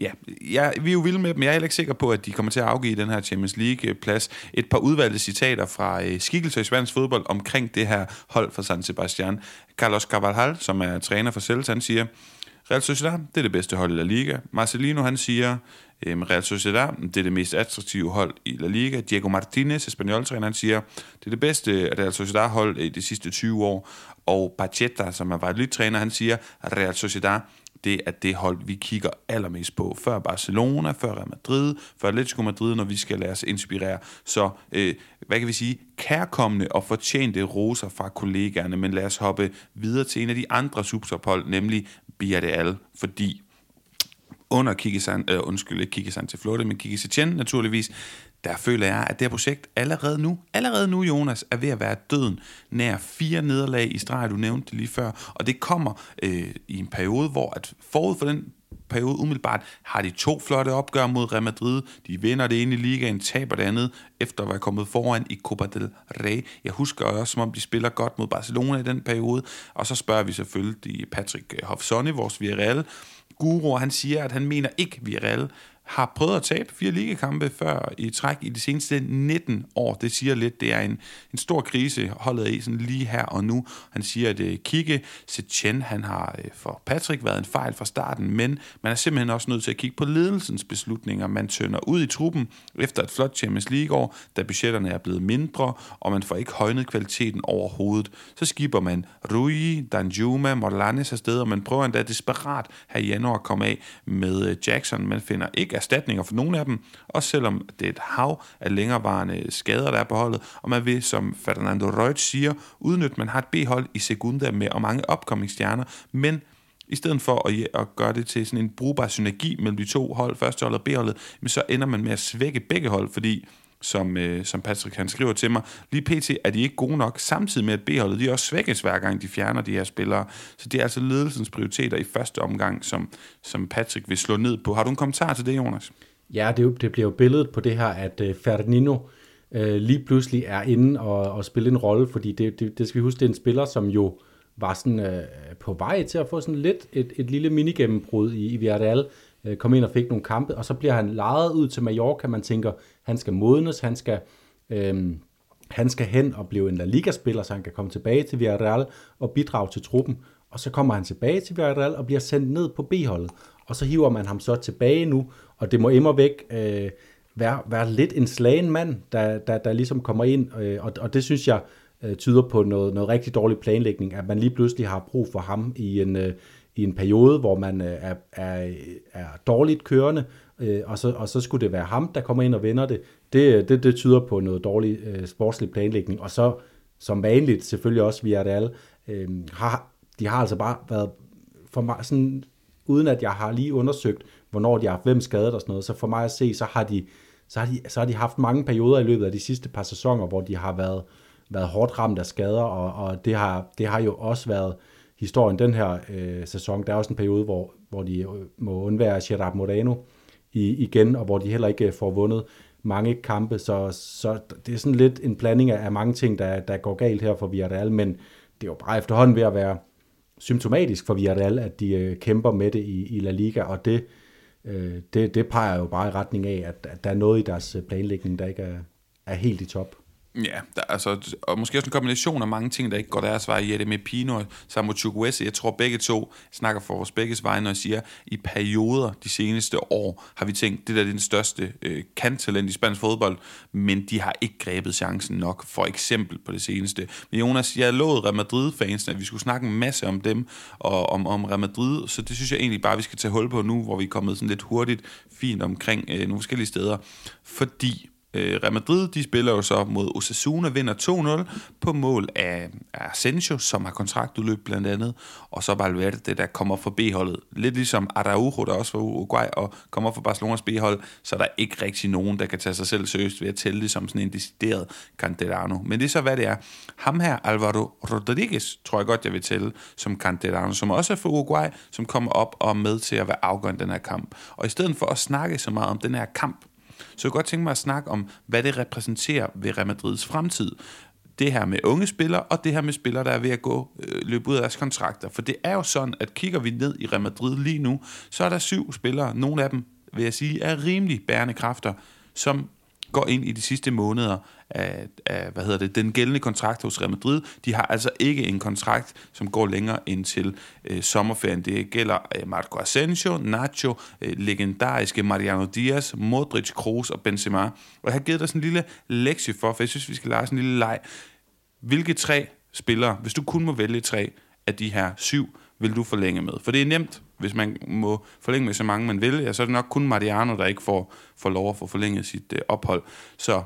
ja, ja, vi er jo vilde med dem. Jeg er heller ikke sikker på, at de kommer til at afgive den her Champions League-plads. Et par udvalgte citater fra øh, skikkelser i spansk fodbold omkring det her hold for San Sebastian. Carlos Carvalhal, som er træner for Celta, han siger, Real Sociedad, det er det bedste hold i La Liga. Marcelino, han siger, øh, Real Sociedad, det er det mest attraktive hold i La Liga. Diego Martinez, spanjoltræner, han siger, det er det bedste Real Sociedad-hold i de sidste 20 år. Og Pacheta, som er Valladolid-træner, han siger, Real Sociedad, det er det hold, vi kigger allermest på. Før Barcelona, før Real Madrid, før Atletico Madrid, når vi skal lade os inspirere. Så, øh, hvad kan vi sige, kærkommende og fortjente roser fra kollegaerne, men lad os hoppe videre til en af de andre subtophold, nemlig Villarreal, fordi under Kikisan, øh, undskyld, ikke Kikisan til Florida, men Kiki naturligvis, der føler jeg, at det her projekt allerede nu, allerede nu, Jonas, er ved at være døden nær fire nederlag i streg, du nævnte det lige før, og det kommer øh, i en periode, hvor at forud for den periode umiddelbart har de to flotte opgør mod Real Madrid. De vinder det ene i ligaen, taber det andet, efter at være kommet foran i Copa del Rey. Jeg husker også, som om de spiller godt mod Barcelona i den periode. Og så spørger vi selvfølgelig Patrick Hofsonne, vores Villarreal, guru, han siger, at han mener ikke, at Villarreal har prøvet at tabe fire ligekampe før i træk i de seneste 19 år. Det siger lidt, det er en, en stor krise, holdet i sådan lige her og nu. Han siger, at uh, Kike Setien, han har uh, for Patrick været en fejl fra starten, men man er simpelthen også nødt til at kigge på ledelsens beslutninger. Man tønder ud i truppen efter et flot Champions League-år, da budgetterne er blevet mindre, og man får ikke højnet kvaliteten overhovedet. Så skipper man Rui, Danjuma, Morlanes afsted, og man prøver endda desperat her i januar at komme af med øh, Jackson. Man finder ikke erstatninger for nogle af dem, også selvom det er et hav af længerevarende skader, der er på holdet, og man vil, som Fernando Reut siger, udnytte, man har et B-hold i Segunda med og mange opkommingsstjerner, stjerner, men i stedet for at, at gøre det til sådan en brugbar synergi mellem de to hold, førsteholdet og B-holdet, så ender man med at svække begge hold, fordi som, øh, som Patrick han skriver til mig. Lige pt. er de ikke gode nok, samtidig med at B-holdet de også svækkes hver gang de fjerner de her spillere. Så det er altså ledelsens prioriteter i første omgang, som, som Patrick vil slå ned på. Har du en kommentar til det, Jonas? Ja, det, jo, det bliver jo billedet på det her, at øh, Ferdinino øh, lige pludselig er inde og, og spille en rolle, fordi det, det, det skal vi huske, det er en spiller, som jo var sådan øh, på vej til at få sådan lidt et, et lille minigennembrud i, i Villarreal, uh, kom ind og fik nogle kampe, og så bliver han lejet ud til Mallorca, man tænker, han skal modnes, han skal, øh, han skal hen og blive en La Liga-spiller, så han kan komme tilbage til Villarreal og bidrage til truppen. Og så kommer han tilbage til Villarreal og bliver sendt ned på B-holdet. Og så hiver man ham så tilbage nu, og det må immer væk øh, være, være lidt en slagen mand, der, der, der ligesom kommer ind. Øh, og, og det synes jeg øh, tyder på noget, noget rigtig dårlig planlægning, at man lige pludselig har brug for ham i en, øh, i en periode, hvor man øh, er, er, er dårligt kørende, øh, og, så, og så skulle det være ham, der kommer ind og vender det. Det, øh, det, det tyder på noget dårlig øh, sportslig planlægning. Og så som vanligt selvfølgelig også via det alle, øh, har, de har altså bare været for mig sådan, uden at jeg har lige undersøgt, hvornår de har haft hvem skadet og sådan noget, så for mig at se, så har de, så har de, så har de haft mange perioder i løbet af de sidste par sæsoner, hvor de har været, været hårdt ramt af skader, og, og det, har, det har jo også været historien den her øh, sæson. Der er også en periode, hvor, hvor de øh, må undvære Gerard Moreno, i, igen, og hvor de heller ikke øh, får vundet mange kampe, så, så det er sådan lidt en blanding af, af mange ting, der, der går galt her for Villarreal, men det er jo bare efterhånden ved at være symptomatisk for Villarreal, at de øh, kæmper med det i, i La Liga, og det, øh, det, det peger jo bare i retning af, at, at der er noget i deres øh, planlægning, der ikke er, er helt i top. Ja, der, altså, og måske også en kombination af mange ting, der ikke går deres vej. Jette med Pino og Samu Chukwese. Jeg tror begge to snakker for vores begges veje, når jeg siger, i perioder de seneste år har vi tænkt, det der er den største øh, kanttalent i spansk fodbold, men de har ikke grebet chancen nok, for eksempel på det seneste. Men Jonas, jeg lovede Real Madrid-fansene, at vi skulle snakke en masse om dem og om, om Real Madrid, så det synes jeg egentlig bare, vi skal tage hul på nu, hvor vi er kommet sådan lidt hurtigt fint omkring øh, nogle forskellige steder. Fordi Øh, Real Madrid, de spiller jo så mod Osasuna, vinder 2-0 på mål af Asensio, som har kontraktudløb blandt andet, og så Valverde, der kommer fra B-holdet. Lidt ligesom Araujo, der også var Uruguay og kommer fra Barcelonas B-hold, så er der ikke rigtig nogen, der kan tage sig selv seriøst ved at tælle det som sådan en decideret Candelano. Men det er så, hvad det er. Ham her, Alvaro Rodriguez, tror jeg godt, jeg vil tælle som Candelano, som også er fra Uruguay, som kommer op og er med til at være afgørende den her kamp. Og i stedet for at snakke så meget om den her kamp, så jeg kunne godt tænke mig at snakke om, hvad det repræsenterer ved Real Madrids fremtid. Det her med unge spillere, og det her med spillere, der er ved at gå øh, løbe ud af deres kontrakter. For det er jo sådan, at kigger vi ned i Real Madrid lige nu, så er der syv spillere, nogle af dem, vil jeg sige, er rimelig bærende kræfter, som går ind i de sidste måneder af, af hvad hedder det, den gældende kontrakt hos Real Madrid. De har altså ikke en kontrakt, som går længere ind til øh, sommerferien. Det gælder øh, Marco Asensio, Nacho, øh, legendariske Mariano Diaz, Modric, Kroos og Benzema. Og jeg har givet dig sådan en lille lektie for, for jeg synes, vi skal lege sådan en lille leg. Hvilke tre spillere, hvis du kun må vælge tre af de her syv, vil du forlænge med? For det er nemt, hvis man må forlænge med så mange, man vil. Ja, så er det nok kun Mariano, der ikke får, får lov at få forlænget sit øh, ophold. Så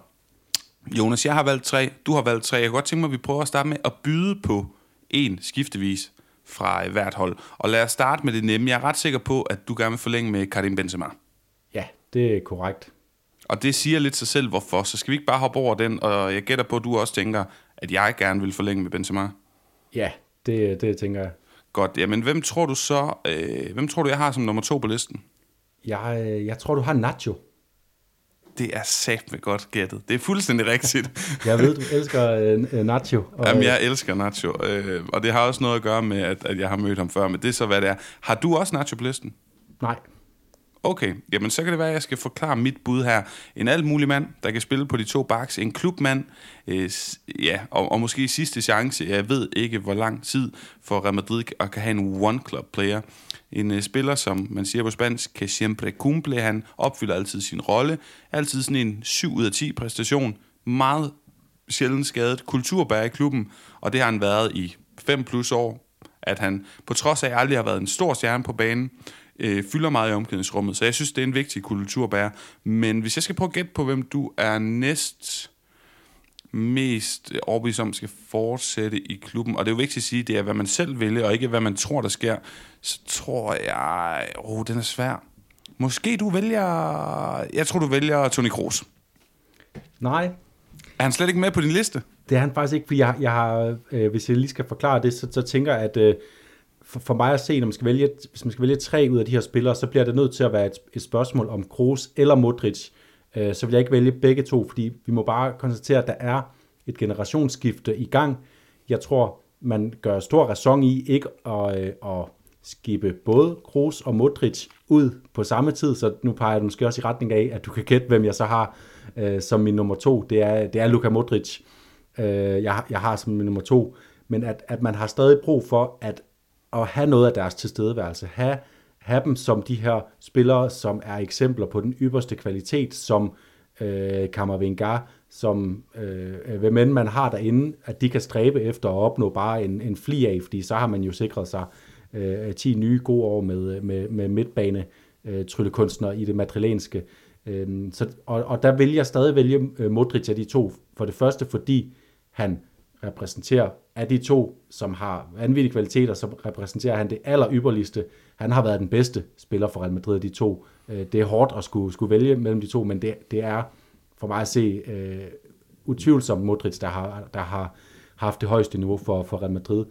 Jonas, jeg har valgt tre, du har valgt tre. Jeg kan godt tænke mig, at vi prøver at starte med at byde på en skiftevis fra hvert hold. Og lad os starte med det nemme. Jeg er ret sikker på, at du gerne vil forlænge med Karim Benzema. Ja, det er korrekt. Og det siger lidt sig selv, hvorfor. Så skal vi ikke bare hoppe over den, og jeg gætter på, at du også tænker, at jeg gerne vil forlænge med Benzema. Ja, det, det tænker jeg. Godt, jamen hvem tror du så, øh, hvem tror du, jeg har som nummer to på listen? Jeg, øh, jeg tror, du har Nacho. Det er sat med godt gættet. Det er fuldstændig rigtigt. <laughs> jeg ved, du elsker øh, Nacho. Og, Jamen, jeg elsker Nacho, øh, og det har også noget at gøre med, at, at jeg har mødt ham før, men det er så, hvad det er. Har du også Nacho på listen? Nej. Okay, jamen så kan det være, at jeg skal forklare mit bud her. En alt mulig mand, der kan spille på de to baks. En klubmand, øh, ja, og, og måske sidste chance. Jeg ved ikke, hvor lang tid for Real Madrid at kan have en one-club-player. En øh, spiller, som man siger på spansk, que siempre cumple. Han opfylder altid sin rolle. Altid sådan en 7 ud af 10 præstation. Meget sjældent skadet. Kulturbær i klubben, og det har han været i 5 plus år. At han, på trods af, at aldrig har været en stor stjerne på banen, øh, fylder meget i omklædningsrummet. Så jeg synes, det er en vigtig kulturbær. Men hvis jeg skal prøve at gætte på, hvem du er næst mest overbevist om skal fortsætte i klubben, og det er jo vigtigt at sige, det er, hvad man selv vil, og ikke hvad man tror, der sker, så tror jeg, åh, oh, den er svær. Måske du vælger, jeg tror, du vælger Toni Kroos. Nej. Er han slet ikke med på din liste? Det er han faktisk ikke, fordi jeg, jeg har, øh, hvis jeg lige skal forklare det, så, så tænker jeg, at øh, for, for mig at se, når man skal vælge, hvis man skal vælge tre ud af de her spillere, så bliver det nødt til at være et, et spørgsmål om Kroos eller Modric. Øh, så vil jeg ikke vælge begge to, fordi vi må bare konstatere, at der er et generationsskifte i gang. Jeg tror, man gør stor ræson i ikke at, øh, at skibe både Kroos og Modric ud på samme tid, så nu peger jeg måske også i retning af, at du kan gætte, hvem jeg så har øh, som min nummer to. Det er, det er Luka Modric, øh, jeg, jeg har som min nummer to. Men at, at man har stadig brug for at at have noget af deres tilstedeværelse, have, have dem som de her spillere, som er eksempler på den ypperste kvalitet, som øh, Kammervenga, som øh, hvem end man har derinde, at de kan stræbe efter at opnå bare en, en fli af, fordi så har man jo sikret sig øh, 10 nye gode år med, med, med midtbane øh, tryllekunstnere i det madrilenske. Øh, så, og, og der vil jeg stadig vælge øh, Modric af de to. For det første, fordi han repræsenterer af de to, som har vanvittige kvaliteter, så repræsenterer han det aller ypperligste. Han har været den bedste spiller for Real Madrid af de to. Øh, det er hårdt at skulle, skulle vælge mellem de to, men det, det er for mig at se øh, utvivlsomt Modric, der har, der har haft det højeste niveau for, for Real Madrid.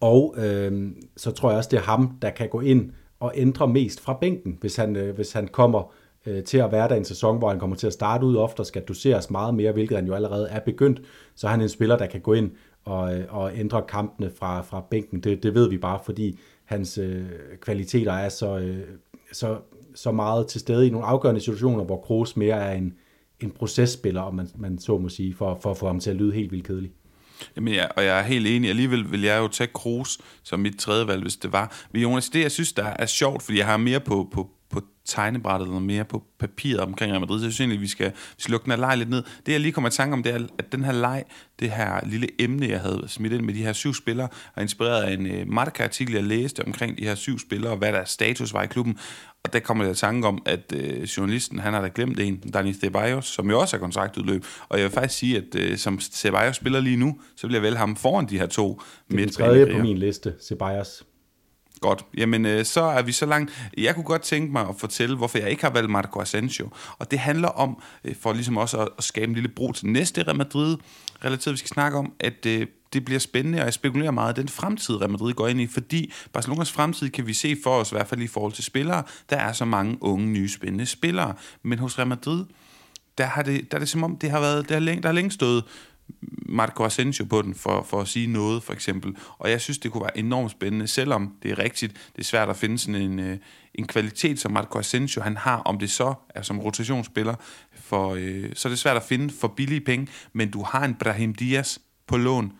Og øh, så tror jeg også, det er ham, der kan gå ind og ændre mest fra bænken, hvis han, øh, hvis han kommer øh, til at være der en sæson, hvor han kommer til at starte ud ofte og skal doseres meget mere, hvilket han jo allerede er begyndt, så er han en spiller, der kan gå ind og, øh, og ændre kampene fra, fra bænken. Det, det ved vi bare, fordi hans øh, kvaliteter er så, øh, så, så meget til stede i nogle afgørende situationer, hvor Kroos mere er en, en processpiller, om man, man så må sige, for, for at få ham til at lyde helt vildt kedelig. Jamen ja, og jeg er helt enig. Alligevel vil jeg jo tage Kroos som mit tredje valg, hvis det var. Men Jonas, det jeg synes, der er sjovt, fordi jeg har mere på, på tegnebrættet eller mere på papiret omkring Real Madrid, så jeg synes egentlig, vi skal, vi skal lukke den her leg lidt ned. Det jeg lige kommer i tanke om, det er, at den her leg, det her lille emne, jeg havde smidt ind med de her syv spillere, er inspireret af en uh, Marca-artikel, jeg læste omkring de her syv spillere, og hvad der status var i klubben. Og der kommer jeg i tanke om, at uh, journalisten, han har da glemt en, Dani Ceballos, som jo også er kontraktudløb. Og jeg vil faktisk sige, at uh, som Ceballos spiller lige nu, så vil jeg vælge ham foran de her to Det er den tredje på min liste, Ceballos. Godt. Jamen, øh, så er vi så langt. Jeg kunne godt tænke mig at fortælle, hvorfor jeg ikke har valgt Marco Asensio. Og det handler om, øh, for ligesom også at, at skabe en lille bro til næste Real Madrid, relateret vi skal snakke om, at øh, det bliver spændende, og jeg spekulerer meget, den fremtid Real Madrid går ind i, fordi Barcelonas fremtid kan vi se for os, i hvert fald i forhold til spillere, der er så mange unge, nye, spændende spillere. Men hos Real Madrid, der, har det, der er det som om, det har været, der har længe, der har længe stået Marco Asensio på den, for, for at sige noget, for eksempel. Og jeg synes, det kunne være enormt spændende, selvom det er rigtigt, det er svært at finde sådan en, øh, en kvalitet, som Marco Asensio han har, om det så er som rotationsspiller, for, øh, så er det svært at finde for billige penge, men du har en Brahim Diaz på lån,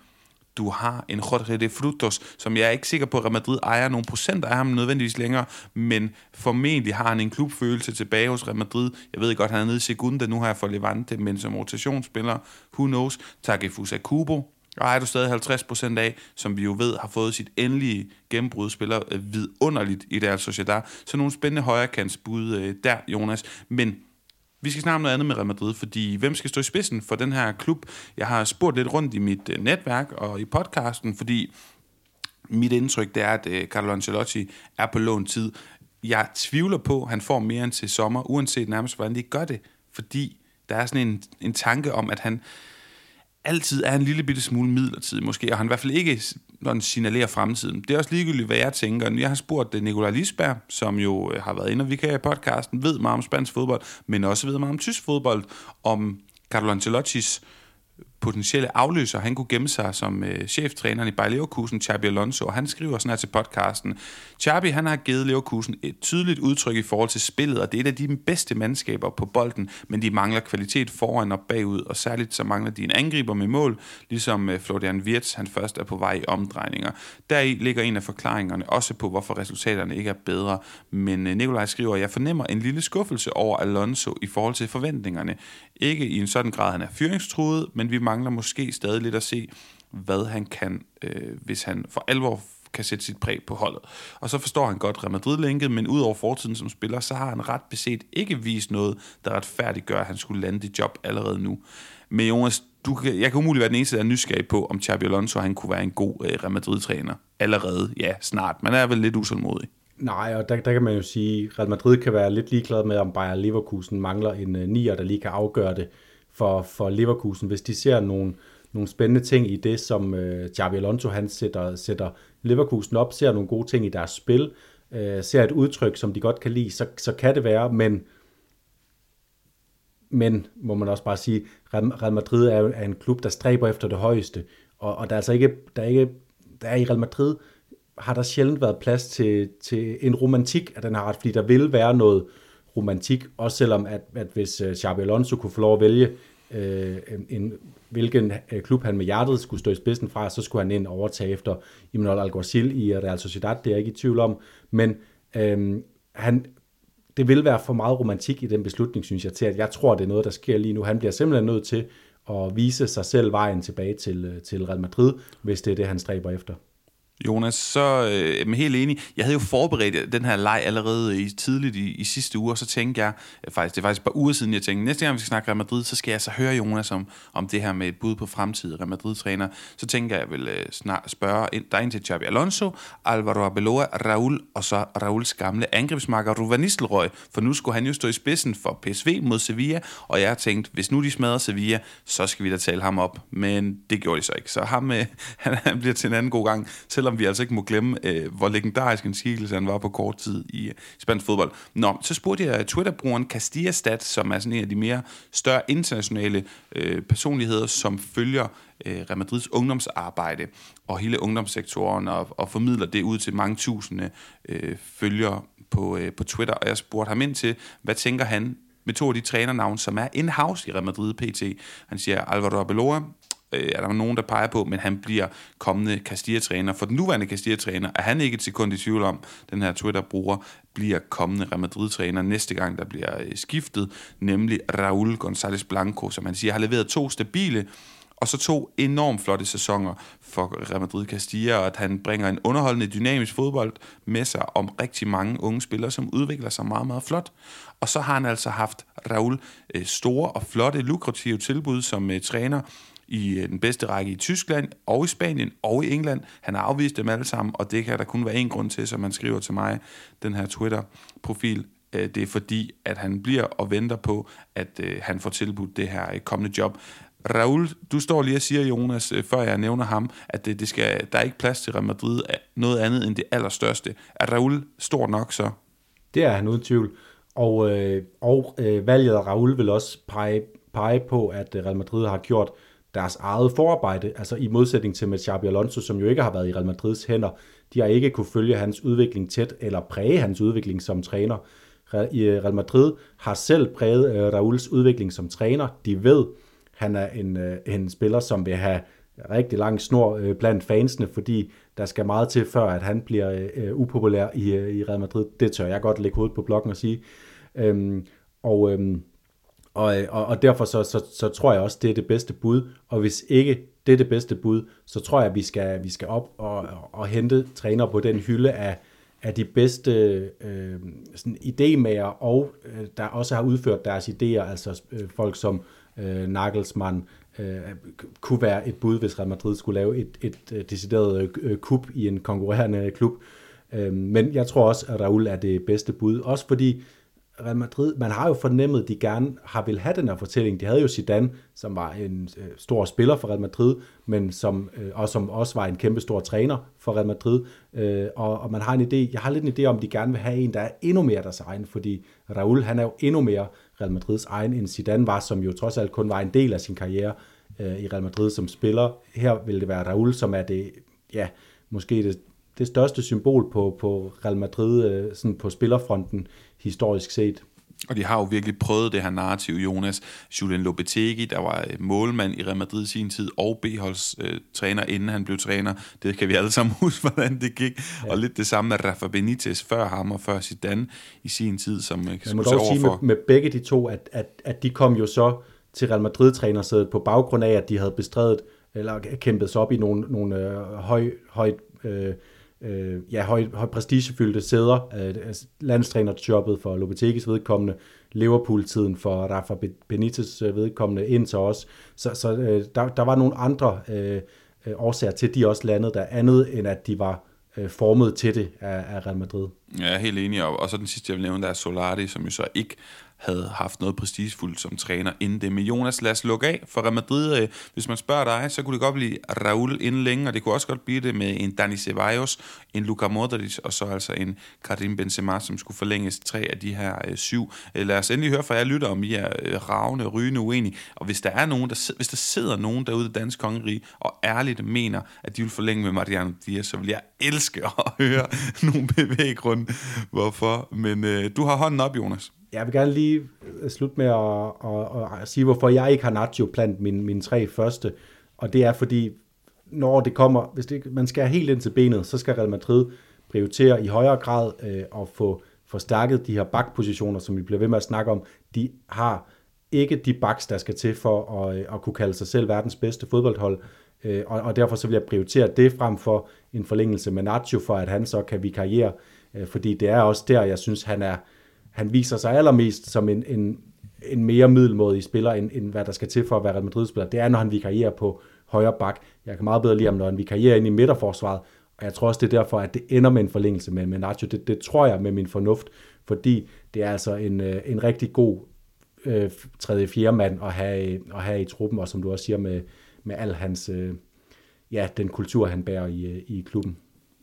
du har en Jorge de Frutos, som jeg er ikke sikker på, at Real Madrid ejer nogle procenter af ham nødvendigvis længere, men formentlig har han en klubfølelse tilbage hos Real Madrid. Jeg ved godt, han er nede i Segunda nu her for Levante, men som rotationsspiller, who knows, Takefusa Kubo, og er du stadig 50% af, som vi jo ved har fået sit endelige gennembrud, spiller øh, vidunderligt i Real Sociedad. Så nogle spændende højrekantsbud øh, der, Jonas. Men vi skal snakke om noget andet med Real Madrid, fordi hvem skal stå i spidsen for den her klub? Jeg har spurgt lidt rundt i mit øh, netværk og i podcasten, fordi mit indtryk det er, at øh, Carlo Ancelotti er på lån tid. Jeg tvivler på, at han får mere end til sommer, uanset nærmest, hvordan de gør det, fordi der er sådan en, en tanke om, at han altid er en lille bitte smule midlertidig måske, og han i hvert fald ikke sådan signalerer fremtiden. Det er også ligegyldigt, hvad jeg tænker. Jeg har spurgt øh, Nikolaj Lisberg, som jo øh, har været inde og vi kan i podcasten, ved meget om spansk fodbold, men også ved meget om tysk fodbold, om Carlo Ancelottis potentielle afløser, han kunne gemme sig som øh, cheftræneren i Bayer Leverkusen, Xabi Alonso, og han skriver sådan her til podcasten. Xabi, han har givet Leverkusen et tydeligt udtryk i forhold til spillet, og det er et af de bedste mandskaber på bolden, men de mangler kvalitet foran og bagud, og særligt så mangler de en angriber med mål, ligesom øh, Florian Wirtz, han først er på vej i omdrejninger. Deri ligger en af forklaringerne også på, hvorfor resultaterne ikke er bedre, men øh, Nikolaj skriver, jeg fornemmer en lille skuffelse over Alonso i forhold til forventningerne. Ikke i en sådan grad, han er fyringstruet, men vi mangler mangler måske stadig lidt at se, hvad han kan, øh, hvis han for alvor kan sætte sit præg på holdet. Og så forstår han godt Real Madrid-linket, men ud over fortiden som spiller, så har han ret beset ikke vist noget, der retfærdiggør, at han skulle lande det job allerede nu. Men Jonas, du kan, jeg kan umuligt være den eneste, der er nysgerrig på, om Xabi Alonso han kunne være en god øh, Real Madrid-træner. Allerede, ja, snart. Man er vel lidt usålmodig. Nej, og der, der kan man jo sige, at Real Madrid kan være lidt ligeglad med, om Bayer Leverkusen mangler en øh, nier, der lige kan afgøre det for, for Leverkusen. Hvis de ser nogle, nogle spændende ting i det, som øh, Xabi Alonso han sætter, sætter Leverkusen op, ser nogle gode ting i deres spil, øh, ser et udtryk, som de godt kan lide, så, så kan det være, men men må man også bare sige, Real Madrid er, er en klub, der stræber efter det højeste, og, og der er altså ikke, der er ikke, der er i Real Madrid har der sjældent været plads til, til en romantik af den her ret, fordi der vil være noget romantik, også selvom at, at hvis øh, Xabi Alonso kunne få lov at vælge øh, en, hvilken øh, klub han med hjertet skulle stå i spidsen fra, så skulle han ind og overtage efter Imanol Alguacil i Real Sociedad, det er jeg ikke i tvivl om, men øh, han, det vil være for meget romantik i den beslutning, synes jeg, til at jeg tror, det er noget, der sker lige nu. Han bliver simpelthen nødt til at vise sig selv vejen tilbage til, øh, til Real Madrid, hvis det er det, han stræber efter. Jonas, så øh, helt enig. Jeg havde jo forberedt den her leg allerede i, tidligt i, i sidste uge, og så tænkte jeg, øh, faktisk, det er faktisk et par uger siden, jeg tænkte, næste gang vi skal snakke Real Madrid, så skal jeg så høre Jonas om, om det her med et bud på fremtidig Real Madrid-træner. Så tænker jeg, jeg vil øh, snart spørge ind, dig ind til Xabi Alonso, Alvaro Arbeloa, Raul, og så Rauls gamle angrebsmarker Ruvan Nistelrooy, for nu skulle han jo stå i spidsen for PSV mod Sevilla, og jeg har tænkt, hvis nu de smadrer Sevilla, så skal vi da tale ham op. Men det gjorde de så ikke, så ham, øh, <laughs> han, han bliver til en anden god gang, selvom vi altså ikke må glemme, øh, hvor legendarisk en skikkelse han var på kort tid i øh, spansk fodbold. Nå, så spurgte jeg Twitter-brugeren Castilla Stat, som er sådan en af de mere større internationale øh, personligheder, som følger øh, Real Madrids ungdomsarbejde og hele ungdomssektoren og, og formidler det ud til mange tusinde øh, følgere på, øh, på Twitter. Og jeg spurgte ham ind til, hvad tænker han med to af de trænernavne, som er in-house i Real Madrid PT. Han siger Alvaro Arbeloa, øh, er der nogen, der peger på, men han bliver kommende Castilla-træner. For den nuværende Castilla-træner er han ikke et sekund i tvivl om, den her Twitter-bruger bliver kommende Real Madrid-træner næste gang, der bliver øh, skiftet, nemlig Raúl González Blanco, som han siger har leveret to stabile og så to enormt flotte sæsoner for Real Madrid Castilla, og at han bringer en underholdende, dynamisk fodbold med sig om rigtig mange unge spillere, som udvikler sig meget, meget flot. Og så har han altså haft Raul øh, store og flotte, lukrative tilbud som uh, træner i øh, den bedste række i Tyskland og i Spanien og i England. Han har afvist dem alle sammen, og det kan der kun være en grund til, som man skriver til mig, den her Twitter-profil. Øh, det er fordi, at han bliver og venter på, at øh, han får tilbudt det her kommende job. Raul, du står lige og siger, Jonas, før jeg nævner ham, at det, det skal, der er ikke plads til Real Madrid noget andet end det allerstørste. Er Raul stor nok så? Det er han uden tvivl. Og, øh, og øh, valget af Raul vil også pege, pege på, at Real Madrid har gjort deres eget forarbejde, altså i modsætning til med Xabi Alonso, som jo ikke har været i Real Madrids hænder. De har ikke kunne følge hans udvikling tæt, eller præge hans udvikling som træner. I øh, Real Madrid har selv præget øh, Rauls udvikling som træner. De ved, han er en, øh, en spiller, som vil have rigtig lang snor blandt fansene, fordi der skal meget til, før at han bliver upopulær i, i Real Madrid. Det tør jeg godt lægge hovedet på blokken og sige. Øhm, og, øhm, og, øh, og, og derfor så, så, så tror jeg også, det er det bedste bud. Og hvis ikke det er det bedste bud, så tror jeg, at vi skal, vi skal op og, og, og hente træner på den hylde af, af de bedste øh, sådan idémager, og øh, der også har udført deres idéer, altså øh, folk som øh, Nagelsmann, øh, kunne være et bud, hvis Real Madrid skulle lave et, et, et decideret øh, kup i en konkurrerende klub. Øh, men jeg tror også, at Raul er det bedste bud, også fordi Real Madrid, man har jo fornemmet, at de gerne har vil have den her fortælling. De havde jo Zidane, som var en øh, stor spiller for Real Madrid, men som, øh, og som også var en kæmpe stor træner for Real Madrid. Øh, og, og man har en idé, jeg har lidt en idé om, at de gerne vil have en, der er endnu mere deres egen, fordi Raul, han er jo endnu mere Real Madrids egen, end Zidane var, som jo trods alt kun var en del af sin karriere øh, i Real Madrid som spiller. Her vil det være Raul, som er det, ja, måske det, det største symbol på, på Real Madrid øh, sådan på spillerfronten historisk set. Og de har jo virkelig prøvet det her narrativ, Jonas. Julian Lopetegui, der var målmand i Real Madrid i sin tid, og B-holds øh, træner, inden han blev træner. Det kan vi alle sammen <laughs> huske, hvordan det gik. Ja. Og lidt det samme med Rafa Benitez før ham og før Zidane i sin tid, som øh, Man må dog sige med, med begge de to, at, at, at de kom jo så til Real Madrid-trænersædet på baggrund af, at de havde bestredet eller kæmpet sig op i nogle, nogle øh, høj, højt øh, øh, ja, høj, høj prestigefyldte sæder. Øh, altså, landstrænerjobbet for Lopetegis vedkommende, Liverpool-tiden for Rafa Benitez øh, vedkommende ind til os. Så, så øh, der, der var nogle andre øh, øh, årsager til, at de også landede der, andet end at de var øh, formet til det af, af Real Madrid. Ja, jeg er helt enig. Og, og så den sidste, jeg vil nævne, der er Solari, som jo så ikke havde haft noget prestigefuldt som træner inden det. Men Jonas, lad os lukke af for Real Madrid. Øh, hvis man spørger dig, så kunne det godt blive Raul inden længe, og det kunne også godt blive det med en Dani Ceballos, en Luka Modric, og så altså en Karim Benzema, som skulle forlænges tre af de her øh, syv. Øh, lad os endelig høre fra jer lytter, om I er øh, ravne, rygende uenige. Og hvis der er nogen, der, hvis der sidder nogen derude i Dansk Kongerige, og ærligt mener, at de vil forlænge med Mariano Diaz, så vil jeg elske at <laughs> høre nogle bevæggrunde, hvorfor. Men øh, du har hånden op, Jonas. Jeg vil gerne lige øh, slutte med at, at, at sige, hvorfor jeg ikke har Nacho blandt mine, mine tre første. Og det er fordi, når det kommer, hvis det, man skal helt ind til benet, så skal Real Madrid prioritere i højere grad øh, at få forstærket de her bakpositioner, som vi bliver ved med at snakke om. De har ikke de backs, der skal til for at, øh, at kunne kalde sig selv verdens bedste fodboldhold. Øh, og, og derfor så vil jeg prioritere det frem for en forlængelse med Nacho, for at han så kan vikariere. Øh, fordi det er også der, jeg synes, han er, han viser sig allermest som en, en, en mere middelmådig spiller, end, end hvad der skal til for at være Real Madrid-spiller. Det er, når han vikarierer på højre bak. Jeg kan meget bedre lide ham, når han vikarierer ind i midterforsvaret, og jeg tror også, det er derfor, at det ender med en forlængelse med, med Nacho. Det, det tror jeg med min fornuft, fordi det er altså en, øh, en rigtig god øh, tredje fjerde mand at have, øh, at have i truppen, og som du også siger, med, med al hans, øh, ja, den kultur, han bærer i, øh, i klubben.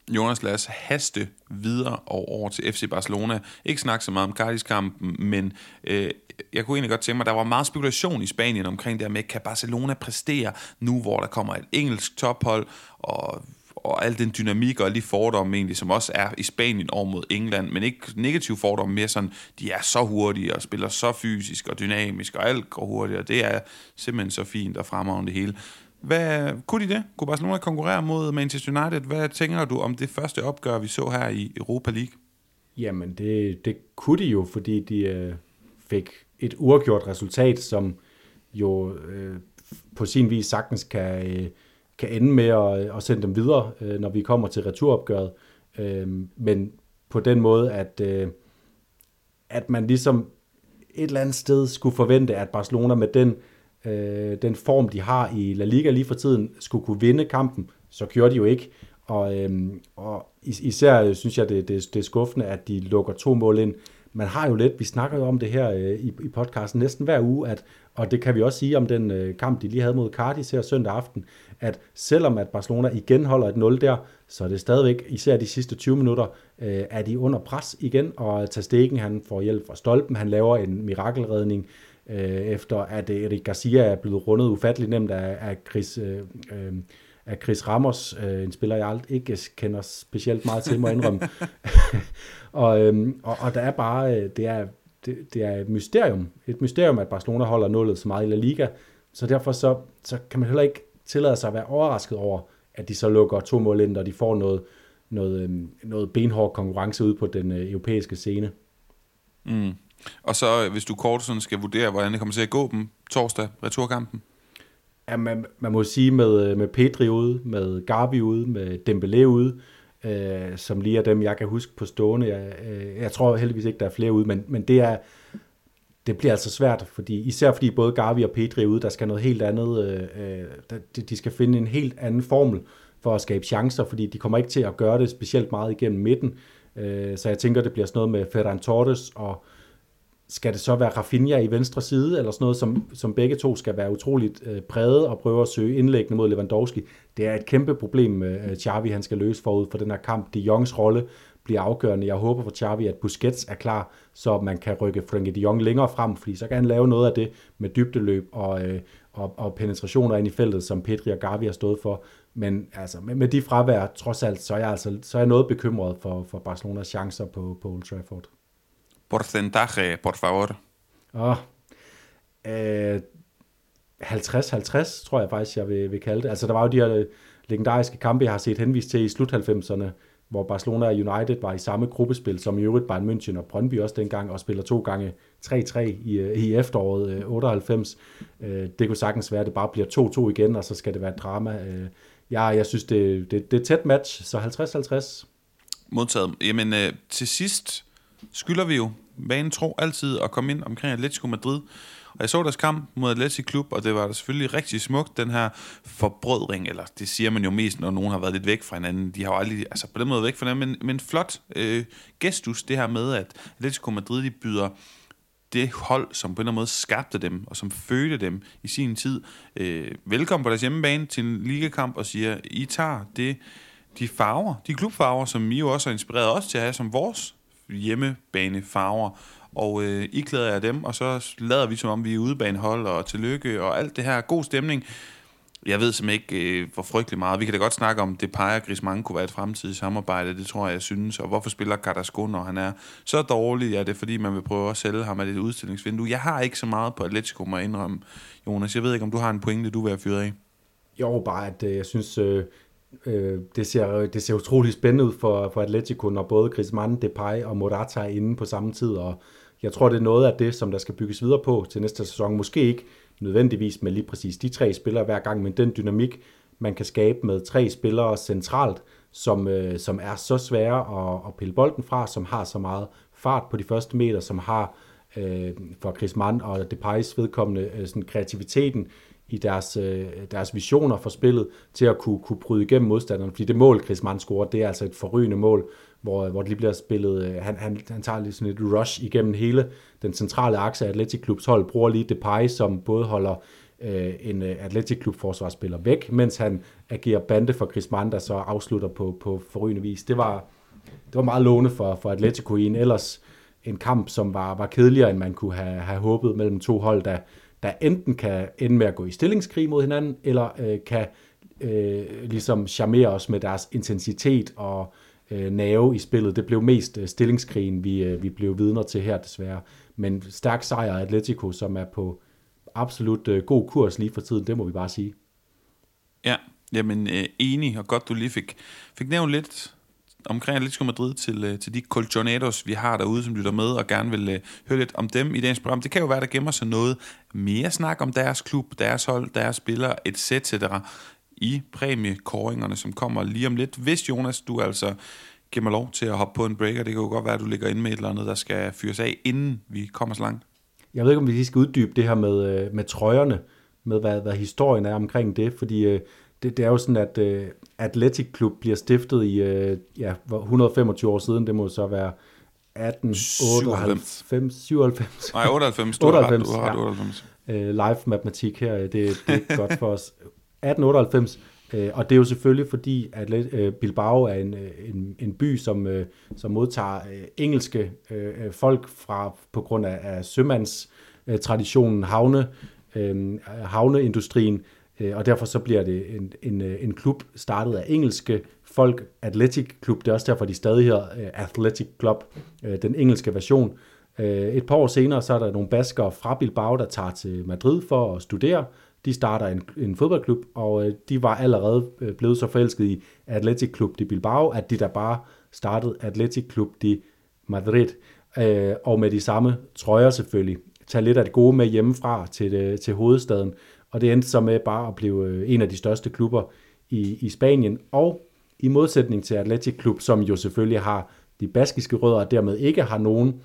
Jonas, lad os haste videre og over til FC Barcelona. Ikke snakke så meget om Cardis-kampen, men øh, jeg kunne egentlig godt tænke mig, der var meget spekulation i Spanien omkring det her med, kan Barcelona præstere nu, hvor der kommer et engelsk tophold, og og al den dynamik og alle de fordomme egentlig, som også er i Spanien over mod England, men ikke negativ fordomme, mere sådan, de er så hurtige og spiller så fysisk og dynamisk, og alt går hurtigt, og det er simpelthen så fint og fremragende det hele. Hvad, kunne de det? Kunne Barcelona konkurrere mod Manchester United? Hvad tænker du om det første opgør, vi så her i Europa League? Jamen, det, det kunne de jo, fordi de øh, fik et uafgjort resultat, som jo øh, på sin vis sagtens kan, øh, kan ende med at, øh, at sende dem videre, øh, når vi kommer til returopgøret. Øh, men på den måde, at, øh, at man ligesom et eller andet sted skulle forvente, at Barcelona med den øh, den form, de har i La Liga lige for tiden, skulle kunne vinde kampen, så gjorde de jo ikke. Og, øhm, øh, og især synes jeg, det, det, det er skuffende, at de lukker to mål ind. Man har jo lidt, vi snakker jo om det her øh, i, i podcasten næsten hver uge, at, og det kan vi også sige om den øh, kamp, de lige havde mod Cardis her søndag aften, at selvom at Barcelona igen holder et 0 der, så er det stadigvæk, især de sidste 20 minutter, øh, er de under pres igen, og Tastegen han får hjælp fra Stolpen, han laver en mirakelredning, øh, efter at øh, Erik Garcia er blevet rundet ufatteligt nemt af, af Chris... Øh, øh, af Chris Ramos, øh, en spiller, jeg aldrig ikke kender specielt meget til, må indrømme. <laughs> og, øhm, og, og der er bare, øh, det er, det, det er et mysterium. Et mysterium, at Barcelona holder nullet så meget i La Liga. Så derfor så, så kan man heller ikke tillade sig at være overrasket over, at de så lukker to mål ind, og de får noget, noget, øhm, noget benhård konkurrence ud på den øh, europæiske scene. Mm. Og så, øh, hvis du kort sådan skal vurdere, hvordan det kommer til at gå dem torsdag, returkampen? Ja, man, man må sige med, øh, med Pedri ude, med Gavi ude, med Dembélé ude, øh, som lige er dem, jeg kan huske på stående. Jeg, øh, jeg tror heldigvis ikke, der er flere ude, men, men det er det bliver altså svært, fordi, især fordi både Gavi og Pedri er ude, der skal noget helt andet, øh, øh de, de skal finde en helt anden formel for at skabe chancer, fordi de kommer ikke til at gøre det specielt meget igennem midten, øh, så jeg tænker, det bliver sådan noget med Ferran Torres og skal det så være Rafinha i venstre side, eller sådan noget, som, som begge to skal være utroligt øh, præget og prøve at søge indlæggende mod Lewandowski. Det er et kæmpe problem, øh, øh, Xavi han skal løse forud for den her kamp. De Jongs rolle bliver afgørende. Jeg håber for Xavi, at Busquets er klar, så man kan rykke Frenkie de Jong længere frem, fordi så kan han lave noget af det med dybdeløb og, øh, og, og penetrationer ind i feltet, som Pedri og Gavi har stået for. Men altså, med, med de fravær, trods alt, så er jeg, altså, så er jeg noget bekymret for, for Barcelonas chancer på, på Old Trafford. Porcentaje, por favor. Åh, øh, 50-50, tror jeg faktisk, jeg vil, vil kalde det. Altså, der var jo de her øh, legendariske kampe, jeg har set henvist til i slut 90'erne, hvor Barcelona og United var i samme gruppespil som i øvrigt Bayern München og Brøndby også dengang, og spiller to gange 3-3 i, øh, i efteråret 98. Øh, det kunne sagtens være, at det bare bliver 2-2 igen, og så skal det være drama. Ja, jeg synes, det, det, det er et tæt match, så 50-50. Modtaget. Jamen, øh, til sidst skylder vi jo vanen tro altid at komme ind omkring Atletico Madrid. Og jeg så deres kamp mod Atletico Klub, og det var da selvfølgelig rigtig smukt, den her forbrødring, eller det siger man jo mest, når nogen har været lidt væk fra hinanden. De har jo aldrig, altså på den måde væk fra hinanden, men, men flot øh, gestus, det her med, at Atletico Madrid, de byder det hold, som på en eller anden måde skabte dem, og som fødte dem i sin tid, øh, velkommen på deres hjemmebane til en ligakamp, og siger, I tager det, de farver, de klubfarver, som I jo også har inspireret os til at have som vores hjemmebanefarver, og øh, I klæder jer dem, og så lader vi som om vi er udebanehold, og tillykke, og alt det her. God stemning. Jeg ved simpelthen ikke, øh, hvor frygtelig meget. Vi kan da godt snakke om, det peger Griezmann kunne være et fremtidigt samarbejde. Det tror jeg, jeg synes. Og hvorfor spiller Carrasco, når han er så dårlig? Ja, det er fordi, man vil prøve at sælge ham af det udstillingsvindue. Jeg har ikke så meget på Atletico, må jeg indrømme. Jonas, jeg ved ikke, om du har en pointe, du vil have fyret af? Jo, bare at øh, jeg synes, øh, øh, det, ser, det ser utrolig spændende ud for, for Atletico, når både Griezmann, Depay og Morata er inde på samme tid, og jeg tror, det er noget af det, som der skal bygges videre på til næste sæson. Måske ikke nødvendigvis med lige præcis de tre spillere hver gang, men den dynamik, man kan skabe med tre spillere centralt, som, øh, som er så svære at, at pille bolden fra, som har så meget fart på de første meter, som har øh, for Mann og Depay's vedkommende øh, sådan kreativiteten i deres, øh, deres visioner for spillet til at kunne, kunne bryde igennem modstanderen. Fordi det mål, Chris Mann scorer, det er altså et forrygende mål, hvor, hvor det lige bliver spillet, øh, han, han, han tager lige sådan et rush igennem hele den centrale akse af Atletic Klubs hold, bruger lige Depay, som både holder øh, en øh, Atletic Klub forsvarsspiller væk, mens han agerer bande for Chris Mann, der så afslutter på, på forrygende vis. Det var, det var meget lovende for, for Atletico i en ellers en kamp, som var, var kedeligere, end man kunne have, have håbet mellem to hold, der, der enten kan ende med at gå i stillingskrig mod hinanden, eller øh, kan øh, ligesom charmere os med deres intensitet og øh, nerve i spillet. Det blev mest øh, stillingskrigen, vi, øh, vi blev vidner til her desværre. Men stærk sejr af Atletico, som er på absolut øh, god kurs lige for tiden, det må vi bare sige. Ja, jamen øh, enig, og godt du lige fik, fik nævnt lidt omkring Atletico Madrid til, øh, til de colchoneros, vi har derude, som lytter med og gerne vil øh, høre lidt om dem i dagens program. Det kan jo være, der gemmer sig noget mere snak om deres klub, deres hold, deres spillere, etc. i præmiekåringerne, som kommer lige om lidt. Hvis Jonas, du altså giver mig lov til at hoppe på en breaker, det kan jo godt være, at du ligger inde med et eller andet, der skal fyres af, inden vi kommer så langt. Jeg ved ikke, om vi lige skal uddybe det her med, øh, med trøjerne, med hvad, hvad historien er omkring det, fordi det, det er jo sådan, at uh, Athletic Club bliver stiftet i uh, ja, 125 år siden. Det må så være 1898, 97. Nej, 98. Du 98, har du har ret, 98. Ja. Uh, live matematik her, det, det er godt for os. 1898, uh, og det er jo selvfølgelig fordi, at uh, Bilbao er en, en, en by, som, uh, som modtager uh, engelske uh, folk fra på grund af, af sømands traditionen, havne, øh, havneindustrien, øh, Øh, og derfor så bliver det en, en, øh, en klub startet af engelske folk, Athletic Club, det er også derfor, de stadig hedder øh, Athletic Club, den engelske version. Et par år senere, så er der nogle baskere fra Bilbao, der tager til Madrid for at studere, de starter en, en fodboldklub, og de var allerede blevet så forelsket i Athletic Club de Bilbao, at de der bare startede Athletic Club de Madrid, øh, og med de samme trøjer selvfølgelig. Tag lidt af det gode med hjemmefra til, til hovedstaden, og det endte så med bare at blive øh, en af de største klubber i, i Spanien, og i modsætning til Athletic Club, som jo selvfølgelig har de baskiske rødder, og dermed ikke har nogen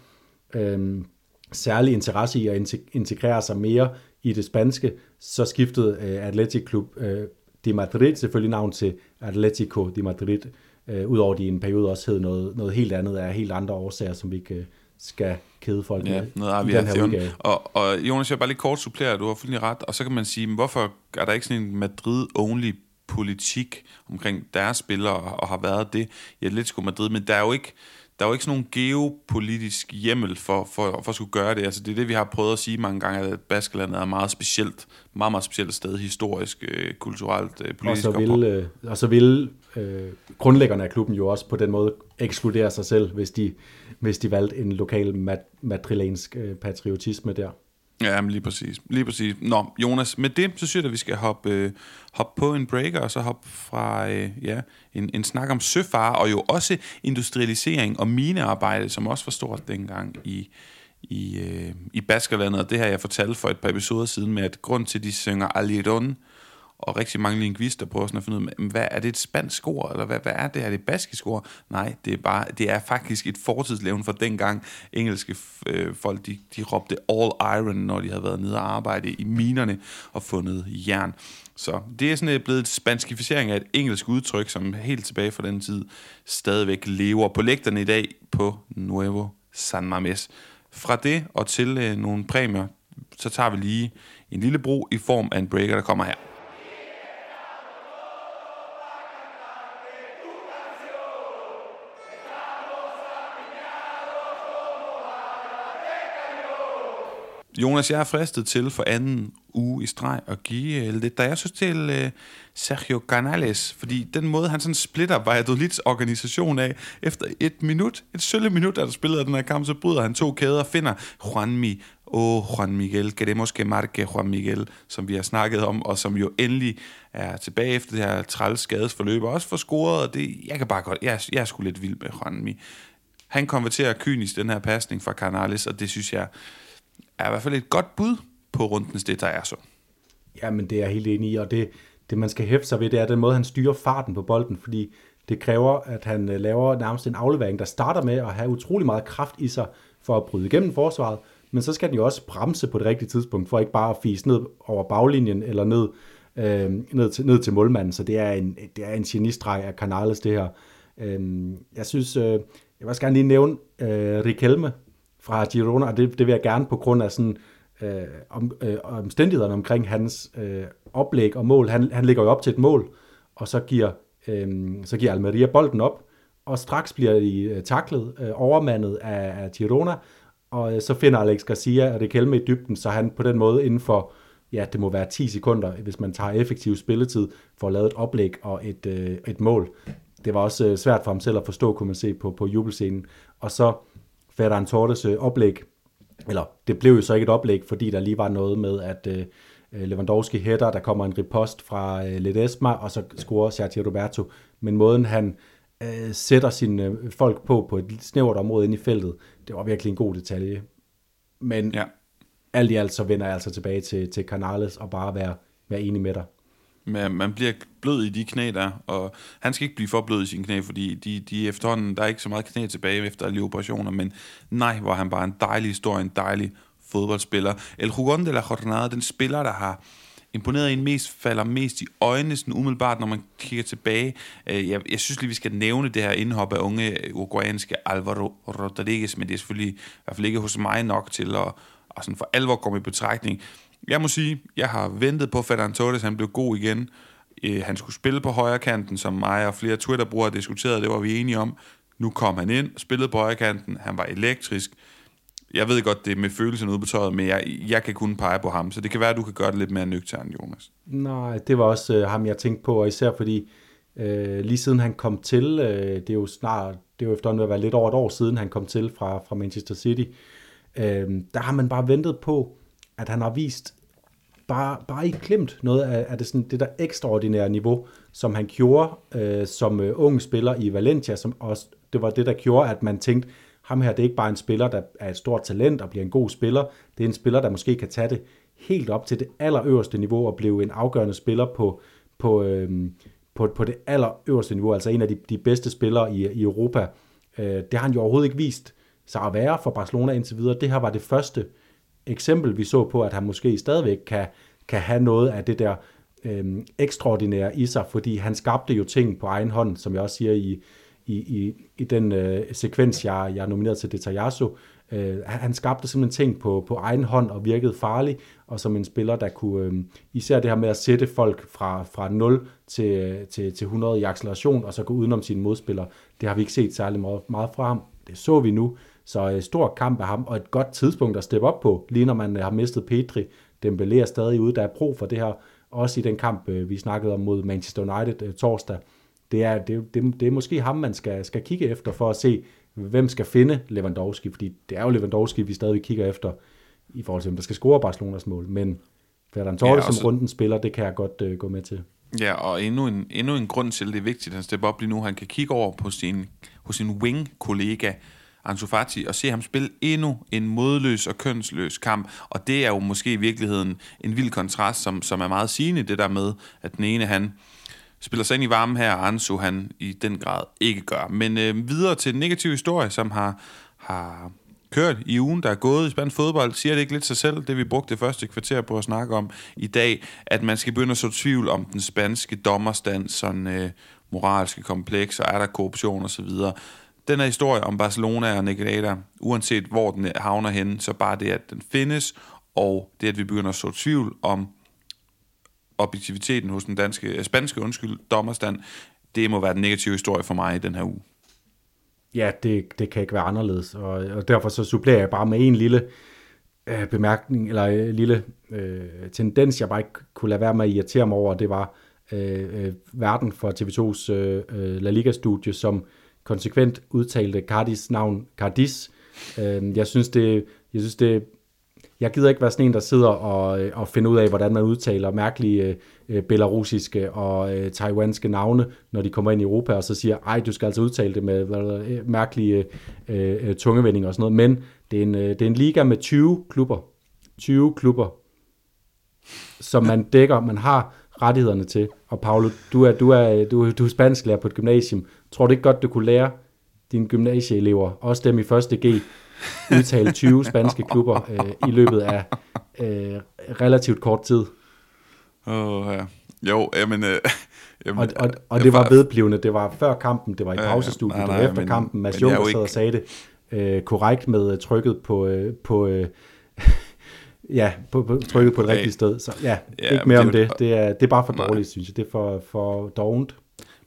øh, særlig interesse i at integrere sig mere i det spanske, så skiftede øh, Athletic Club øh, de Madrid selvfølgelig navn til Atletico de Madrid, øh, udover de i en periode også hed noget, noget helt andet af helt andre årsager, som vi ikke øh, skal kede folk ja, med noget i den her udgave. Og, og Jonas, jeg bare lige kort supplere, du har fuldstændig ret, og så kan man sige, hvorfor er der ikke sådan en Madrid-only politik omkring deres spillere, og har været det? I Atletico Madrid, men der er jo ikke, der er jo ikke sådan nogen geopolitisk hjemmel for, for, for at skulle gøre det. Altså, det er det, vi har prøvet at sige mange gange, at Baskelandet er meget specielt, meget, meget specielt sted, historisk, øh, kulturelt, øh, politisk. Og så vil, øh, og så vil øh, grundlæggerne af klubben jo også på den måde ekskludere sig selv, hvis de, hvis de valgte en lokal mat- madrilensk øh, patriotisme der. Ja, men lige præcis. Lige præcis. Nå, Jonas, med det, så synes jeg, at vi skal hoppe, øh, hoppe på en breaker, og så hoppe fra øh, ja, en, en snak om søfare, og jo også industrialisering og minearbejde, som også var stort dengang i, i, øh, i Baskerlandet. Og det har jeg fortalt for et par episoder siden med, at grund til, at de synger Aliron, og rigtig mange lingvister prøver sådan at finde ud af, hvad er det et spansk ord, eller hvad, hvad er det, er det baskisk ord? Nej, det er, bare, det er faktisk et fortidslevn fra dengang engelske øh, folk, de, de råbte all iron, når de havde været nede og arbejde i minerne og fundet jern. Så det er sådan øh, blevet et spanskificering af et engelsk udtryk, som helt tilbage fra den tid stadigvæk lever på lægterne i dag på Nuevo San Mames. Fra det og til øh, nogle præmier, så tager vi lige en lille bro i form af en breaker, der kommer her. Jonas, jeg er fristet til for anden uge i streg at give uh, lidt, da jeg synes til uh, øh, Sergio Canales, fordi den måde, han sådan splitter Valladolids organisation af, efter et minut, et sølle minut, der spillet den her kamp, så bryder han to kæder og finder Juanmi og oh, Juan Miguel, queremos que marque Juan Miguel, som vi har snakket om, og som jo endelig er tilbage efter det her træls skadesforløb, og også får scoret, og det, jeg kan bare godt, jeg, jeg er sgu lidt vild med Juanmi. Han konverterer kynisk den her pasning fra Canales, og det synes jeg, er i hvert fald et godt bud på rundens det, der er så. Ja, men det er jeg helt enig i, og det, det man skal hæfte sig ved, det er den måde, han styrer farten på bolden, fordi det kræver, at han øh, laver nærmest en aflevering, der starter med at have utrolig meget kraft i sig for at bryde igennem forsvaret, men så skal den jo også bremse på det rigtige tidspunkt, for ikke bare at fise ned over baglinjen eller ned, øh, ned, til, ned til målmanden. Så det er en, det er en genistreg af Canales, det her. Øh, jeg synes, øh, jeg vil også gerne lige nævne øh, Rikelme, fra Girona, og det, det vil jeg gerne på grund af sådan, øh, om, øh, omstændighederne omkring hans øh, oplæg og mål. Han, han ligger jo op til et mål, og så giver, øh, så giver Almeria bolden op, og straks bliver de øh, taklet, øh, overmandet af, af Girona, og øh, så finder Alex Garcia og det i dybden, så han på den måde inden for, ja, det må være 10 sekunder, hvis man tager effektiv spilletid, får lavet et oplæg og et, øh, et mål. Det var også øh, svært for ham selv at forstå, kunne man se på, på jubelscenen. Og så Ferran Torres øh, oplæg, eller det blev jo så ikke et oplæg, fordi der lige var noget med, at øh, Lewandowski hætter, der kommer en ripost fra øh, Ledesma, og så scorer Sergio Roberto. Men måden han øh, sætter sine øh, folk på, på et snævert område inde i feltet, det var virkelig en god detalje. Men ja. alt i alt, så vender jeg altså tilbage til, til Canales og bare være, være enig med dig man, man bliver blød i de knæ der, og han skal ikke blive for blød i sine knæ, fordi de, de efterhånden, der er ikke så meget knæ tilbage efter alle operationer, men nej, hvor han bare en dejlig historie, en dejlig fodboldspiller. El Jugon de la Jornada, den spiller, der har imponeret en mest, falder mest i øjnene, sådan umiddelbart, når man kigger tilbage. Øh, jeg, jeg synes lige, vi skal nævne det her indhop af unge uruguayanske Alvaro Rodriguez, men det er selvfølgelig i hvert fald ikke hos mig nok til at, at sådan for alvor komme i betragtning. Jeg må sige, jeg har ventet på, at Torres han blev god igen. Øh, han skulle spille på højre kanten, som mig og flere Twitter-brugere diskuterede, det var vi enige om. Nu kom han ind, spillede på højre kanten, han var elektrisk. Jeg ved godt, det er med følelsen ude på tøjet, men jeg, jeg kan kun pege på ham, så det kan være, at du kan gøre det lidt mere nøgtern, Jonas. Nej, det var også øh, ham, jeg tænkte på, og især fordi øh, lige siden han kom til, øh, det er jo snart, det er jo efterhånden at være lidt over et år siden, han kom til fra, fra Manchester City, øh, der har man bare ventet på, at han har vist bare, bare ikke klemt noget af, af det, sådan, det der ekstraordinære niveau, som han gjorde øh, som øh, ung spiller i Valencia, som også, det var det, der gjorde, at man tænkte, ham her, det er ikke bare en spiller, der er et stort talent og bliver en god spiller, det er en spiller, der måske kan tage det helt op til det allerøverste niveau og blive en afgørende spiller på, på, øh, på, på det allerøverste niveau, altså en af de, de bedste spillere i, i Europa. Øh, det har han jo overhovedet ikke vist sig at være for Barcelona indtil videre. Det her var det første eksempel, vi så på, at han måske stadigvæk kan, kan have noget af det der øh, ekstraordinære i sig, fordi han skabte jo ting på egen hånd, som jeg også siger i, i, i, i den øh, sekvens, jeg, jeg er nomineret til Detajasso. Øh, han skabte simpelthen ting på, på egen hånd og virkede farlig, og som en spiller, der kunne, øh, især det her med at sætte folk fra, fra 0 til, til, til 100 i acceleration, og så gå udenom sine modspillere, det har vi ikke set særlig meget, meget fra ham. Det så vi nu, så øh, stor kamp af ham, og et godt tidspunkt at steppe op på, lige når man øh, har mistet Petri. Dembélé er stadig ude, der er brug for det her, også i den kamp, øh, vi snakkede om mod Manchester United øh, torsdag. Det er, det, det, det er måske ham, man skal, skal kigge efter for at se, hvem skal finde Lewandowski, fordi det er jo Lewandowski, vi stadig kigger efter, i forhold til, hvem der skal score Barcelonas mål, men Ferran Torres ja, som runden spiller, det kan jeg godt uh, gå med til. Ja, og endnu en, endnu en grund til, at det er vigtigt, at han stepper op lige nu. Han kan kigge over på sin, på sin wing-kollega, Ansu Fati, og se ham spille endnu en modløs og kønsløs kamp. Og det er jo måske i virkeligheden en vild kontrast, som, som er meget sigende, det der med, at den ene han spiller sig ind i varmen her, og Ansu han i den grad ikke gør. Men øh, videre til den negative historie, som har, har kørt i ugen, der er gået i spansk fodbold, siger det ikke lidt sig selv, det vi brugte det første kvarter på at snakke om i dag, at man skal begynde at så tvivl om den spanske dommerstand, sådan øh, moralske kompleks, og er der korruption osv., den her historie om Barcelona og Negreira, uanset hvor den havner henne, så bare det, at den findes, og det, at vi begynder at så tvivl om objektiviteten hos den danske, øh, spanske undskyld, dommerstand, det må være den negative historie for mig i den her uge. Ja, det, det kan ikke være anderledes, og, og derfor så supplerer jeg bare med en lille øh, bemærkning, eller en øh, lille øh, tendens, jeg bare ikke kunne lade være med at irritere mig over, det var øh, øh, verden for TV2's øh, øh, La Liga-studie, som konsekvent udtalte Cardis navn Cardis. Øh, jeg synes, det, jeg synes, det jeg gider ikke være sådan en, der sidder og, øh, og finder ud af, hvordan man udtaler mærkelige øh, belarusiske og øh, taiwanske navne, når de kommer ind i Europa, og så siger, ej, du skal altså udtale det med øh, mærkelige øh, øh tungevendinger og sådan noget. Men det er, en, øh, det er en liga med 20 klubber. 20 klubber, som man dækker, man har rettighederne til. Og Paolo, du er, du er, du, du er spansklærer på et gymnasium. Tror du ikke godt, du kunne lære dine gymnasieelever, også dem i første G, udtale 20 spanske klubber <laughs> øh, i løbet af øh, relativt kort tid. Åh, oh, ja. Jo, jamen... Øh, <laughs> jamen og, og, og det var vedblivende. Det var før kampen, det var i pausestudiet, det var efter men, kampen. Mads Juncker sad og sagde det øh, korrekt med øh, trykket på... Øh, på øh, <laughs> ja, på, på, trykket på det rigtige sted. Så ja, ja ikke mere om det. Det er, det er bare for dårligt, synes jeg. Det er for, for dovent.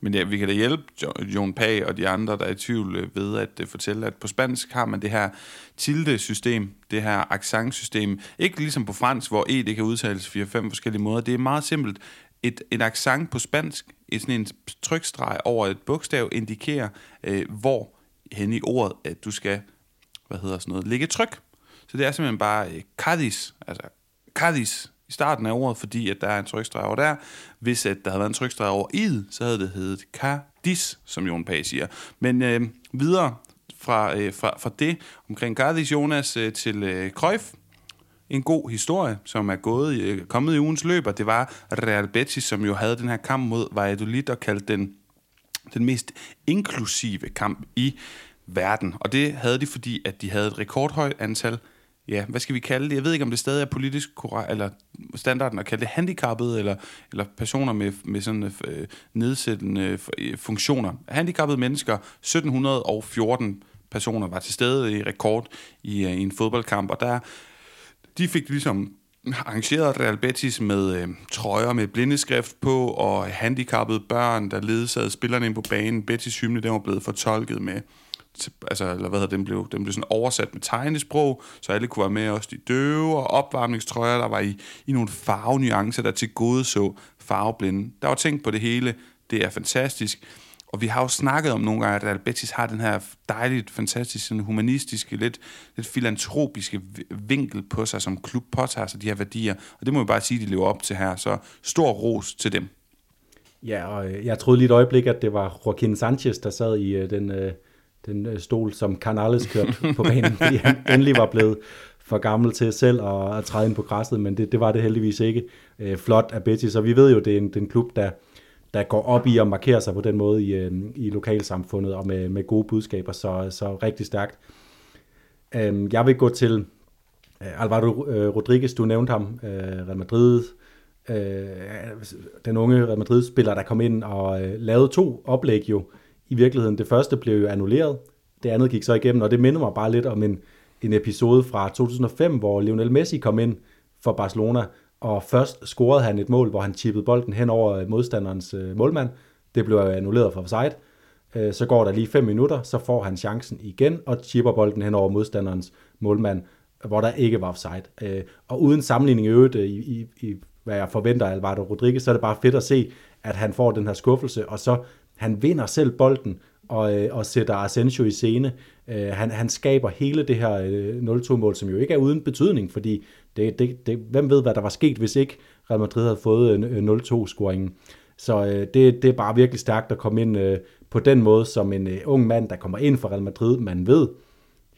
Men ja, vi kan da hjælpe Jon Pag og de andre, der er i tvivl øh, ved at øh, fortælle, at på spansk har man det her tilde-system, det her accent-system. Ikke ligesom på fransk, hvor E det kan udtales 4-5 forskellige måder. Det er meget simpelt. Et, et accent på spansk, et sådan en trykstreg over et bogstav, indikerer, øh, hvor hen i ordet, at du skal, hvad hedder sådan noget, lægge tryk. Så det er simpelthen bare øh, Cadiz, altså Cadiz, i starten af ordet, fordi at der er en trykstreg over der. Hvis at der havde været en trykstreg over id, så havde det heddet Cardis, som Jon Pag siger. Men øh, videre fra, øh, fra, fra det omkring Cardis Jonas øh, til øh, Cruyff. En god historie, som er gået, øh, kommet i ugens løb, og det var Real Betis, som jo havde den her kamp mod Valladolid og kaldte den den mest inklusive kamp i verden. Og det havde de, fordi at de havde et rekordhøjt antal ja, hvad skal vi kalde det? Jeg ved ikke, om det stadig er politisk korrekt, eller standarden at kalde det handicappede, eller, eller personer med, med sådan øh, nedsættende øh, funktioner. Handicappede mennesker, 1714 personer var til stede i rekord i, øh, i en fodboldkamp, og der de fik ligesom arrangeret Real Betis med øh, trøjer med blindeskrift på, og handicappede børn, der ledsagede spillerne ind på banen. Betis hymne, den var blevet fortolket med til, altså, eller hvad hedder, den blev, den blev sådan oversat med tegnesprog, så alle kunne være med, også de døve og opvarmningstrøjer, der var i, i nogle farvenuancer, der til gode så farveblinde. Der var tænkt på det hele, det er fantastisk. Og vi har jo snakket om nogle gange, at Albertis har den her dejligt, fantastisk, sådan humanistiske, lidt, lidt filantropiske vinkel på sig, som klub påtager sig de her værdier. Og det må vi bare sige, at de lever op til her. Så stor ros til dem. Ja, og øh, jeg troede lige et øjeblik, at det var Joaquin Sanchez, der sad i øh, øh den, øh, stol, som Canales kørte <laughs> på banen, fordi han endelig var blevet for gammel til selv at, at træde ind på græsset, men det, det var det heldigvis ikke. Øh, flot af Betis, og vi ved jo, det er en, den klub, der, der går op i at markere sig på den måde i, øh, i lokalsamfundet og med, med gode budskaber, så, så rigtig stærkt. Øh, jeg vil gå til Alvaro Rodriguez, du nævnte ham, Real Madrid, øh, den unge Real Madrid-spiller, der kom ind og øh, lavede to oplæg jo i virkeligheden. Det første blev jo annulleret, det andet gik så igennem, og det minder mig bare lidt om en, en episode fra 2005, hvor Lionel Messi kom ind for Barcelona, og først scorede han et mål, hvor han chippede bolden hen over øh, modstanderens øh, målmand. Det blev annulleret for offside. Øh, så går der lige 5 minutter, så får han chancen igen og chipper bolden hen over modstanderens målmand, hvor der ikke var offside. Og uden sammenligning i øvrigt i, i, i hvad jeg forventer af Alvaro Rodriguez, så er det bare fedt at se, at han får den her skuffelse, og så han vinder selv bolden, og, øh, og sætter Asensio i scene. Øh, han, han skaber hele det her øh, 0-2-mål, som jo ikke er uden betydning, fordi det, det, det, hvem ved, hvad der var sket, hvis ikke Real Madrid havde fået øh, øh, 0-2-scoringen. Så det, det er bare virkelig stærkt at komme ind på den måde, som en ung mand, der kommer ind for Real Madrid. Man ved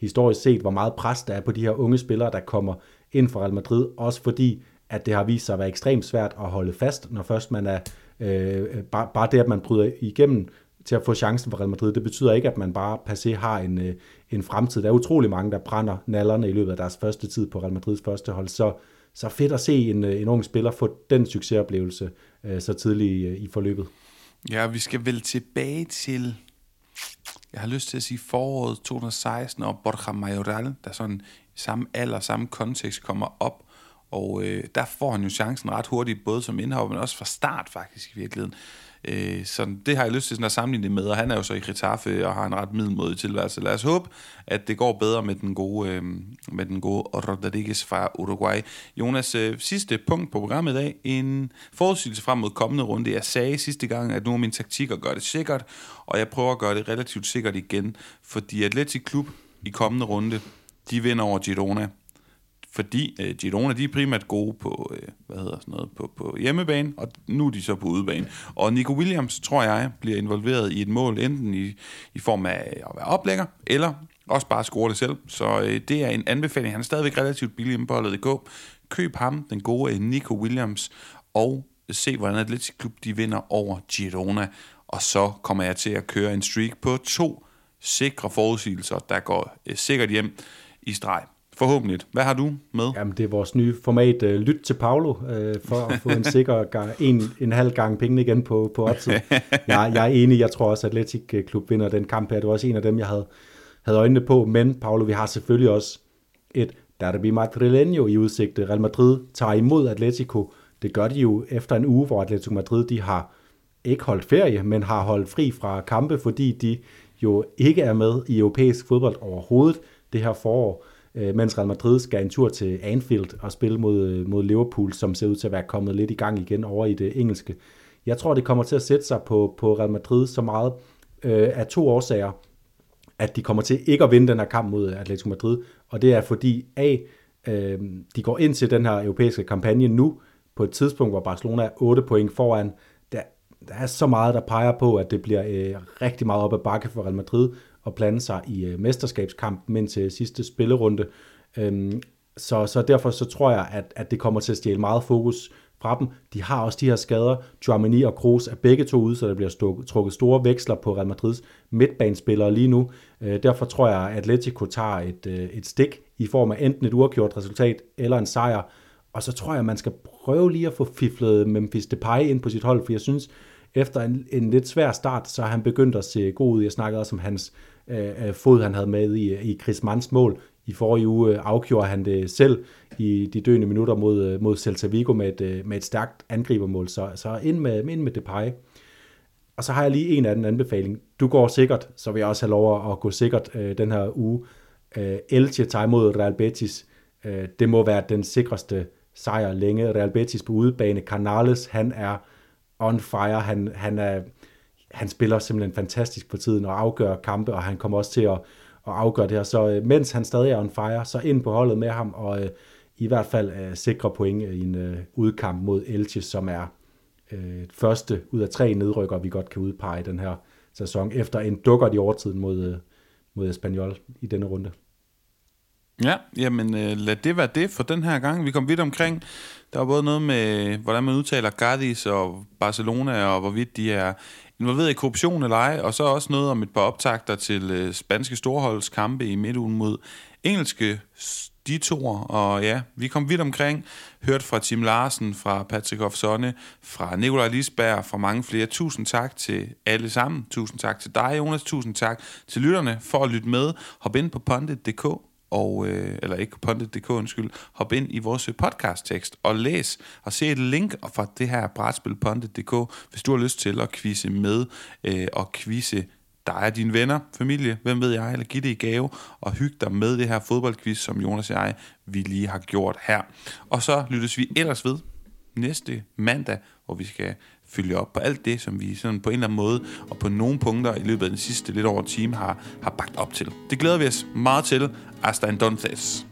historisk set, hvor meget pres der er på de her unge spillere, der kommer ind for Real Madrid, også fordi at det har vist sig at være ekstremt svært at holde fast, når først man er, Øh, øh, bare, bare det, at man bryder igennem til at få chancen for Real Madrid, det betyder ikke, at man bare passé har en, øh, en fremtid. Der er utrolig mange, der brænder nallerne i løbet af deres første tid på Real Madrids første hold, så, så fedt at se en, øh, en ung spiller få den succesoplevelse øh, så tidligt i, øh, i forløbet. Ja, vi skal vel tilbage til, jeg har lyst til at sige foråret 2016, og Borja Mayoral, der sådan i samme alder, samme kontekst kommer op og øh, der får han jo chancen ret hurtigt, både som indhav, men også fra start faktisk i virkeligheden. Øh, så det har jeg lyst til sådan at sammenligne med, og han er jo så i Getafe og har en ret middelmodig tilværelse. Lad os håbe, at det går bedre med den gode, øh, med den gode Rodriguez fra Uruguay. Jonas, øh, sidste punkt på programmet i dag, en forudsigelse frem mod kommende runde. Jeg sagde sidste gang, at nu er min taktik at gøre det sikkert, og jeg prøver at gøre det relativt sikkert igen, fordi Atletic Klub i kommende runde, de vinder over Girona fordi øh, Girona de er primært gode på, øh, hvad hedder sådan noget, på, på hjemmebane, og nu er de så på udebane. Og Nico Williams, tror jeg, bliver involveret i et mål, enten i, i form af at være oplægger, eller også bare score det selv. Så øh, det er en anbefaling. Han er stadigvæk relativt billig inde på holdet gå. Køb ham, den gode øh, Nico Williams, og øh, se, hvordan Atletic Klub de vinder over Girona. Og så kommer jeg til at køre en streak på to sikre forudsigelser, der går øh, sikkert hjem i streg. Forhåbentlig. Hvad har du med? Jamen, det er vores nye format, uh, Lyt til Paolo, uh, for at få en sikker gang, en, en halv gang penge igen på, på oddset. <laughs> jeg, jeg er enig, jeg tror også, at Atletic Klub vinder den kamp her. Det var også en af dem, jeg havde, havde øjnene på. Men, Paolo, vi har selvfølgelig også et derby madrileño i udsigt. Real Madrid tager imod Atletico. Det gør de jo efter en uge, hvor Atletico Madrid de har ikke holdt ferie, men har holdt fri fra kampe, fordi de jo ikke er med i europæisk fodbold overhovedet det her forår øh, mens Real Madrid skal en tur til Anfield og spille mod, øh, mod Liverpool, som ser ud til at være kommet lidt i gang igen over i det engelske. Jeg tror, det kommer til at sætte sig på, på Real Madrid så meget øh, af to årsager, at de kommer til ikke at vinde den her kamp mod Atletico Madrid, og det er fordi A, øh, de går ind til den her europæiske kampagne nu, på et tidspunkt, hvor Barcelona er 8 point foran. Der, der er så meget, der peger på, at det bliver øh, rigtig meget op ad bakke for Real Madrid, at blande sig i øh, mesterskabskampen indtil sidste spillerunde. Øhm, så, så derfor så tror jeg, at, at det kommer til at stjæle meget fokus fra dem. De har også de her skader. Dramini og Kroos er begge to ude, så der bliver stuk, trukket store veksler på Real Madrids midtbanespillere lige nu. Øh, derfor tror jeg, at Atletico tager et, øh, et stik i form af enten et uafgjort resultat eller en sejr. Og så tror jeg, at man skal prøve lige at få fiflet Memphis Depay ind på sit hold, for jeg synes, efter en, en lidt svær start, så har han begyndt at se god ud. Jeg snakkede også om hans øh, øh, fod, han havde med i, i Chris Manns mål. I forrige uge øh, afgjorde han det selv i de døende minutter mod, øh, mod Celta Vigo med et, med et stærkt angribermål. Så, så ind, med, ind med Depay. Og så har jeg lige en af den anbefaling. Du går sikkert, så vil jeg også have lov at gå sikkert øh, den her uge. Øh, Elche tager imod Real Betis. Øh, det må være den sikreste sejr længe. Real Betis på udebane. Canales, han er on fire. Han, han, er, han spiller simpelthen fantastisk på tiden og afgør kampe, og han kommer også til at, at afgøre det her. Så øh, mens han stadig er on fire, så ind på holdet med ham, og øh, i hvert fald øh, sikre point i en øh, udkamp mod Elche, som er øh, første ud af tre nedrykker, vi godt kan udpege den her sæson, efter en dukker i overtiden mod, øh, mod Espanyol i denne runde. Ja, jamen øh, lad det være det for den her gang. Vi kom vidt omkring. Der var både noget med, hvordan man udtaler Gardis og Barcelona, og hvorvidt de er involveret i korruption eller ej, og så også noget om et par optagter til øh, spanske storholdskampe i midtugen mod engelske de to, og ja, vi kom vidt omkring, hørt fra Tim Larsen, fra Patrick Hofsonne, fra Nikolaj Lisberg, fra mange flere. Tusind tak til alle sammen. Tusind tak til dig, Jonas. Tusind tak til lytterne for at lytte med. Hop ind på pondit.dk og, øh, eller ikke pondit.dk, undskyld, hop ind i vores øh, podcast-tekst og læs og se et link fra det her brætspil pondit.dk, hvis du har lyst til at quizze med øh, og quizze dig og dine venner, familie, hvem ved jeg, eller give det i gave, og hygge dig med det her fodboldquiz, som Jonas og jeg, vi lige har gjort her. Og så lyttes vi ellers ved næste mandag, hvor vi skal følge op på alt det, som vi sådan på en eller anden måde, og på nogle punkter i løbet af den sidste lidt over time har, har bagt op til. Det glæder vi os meget til. Hasta entonces.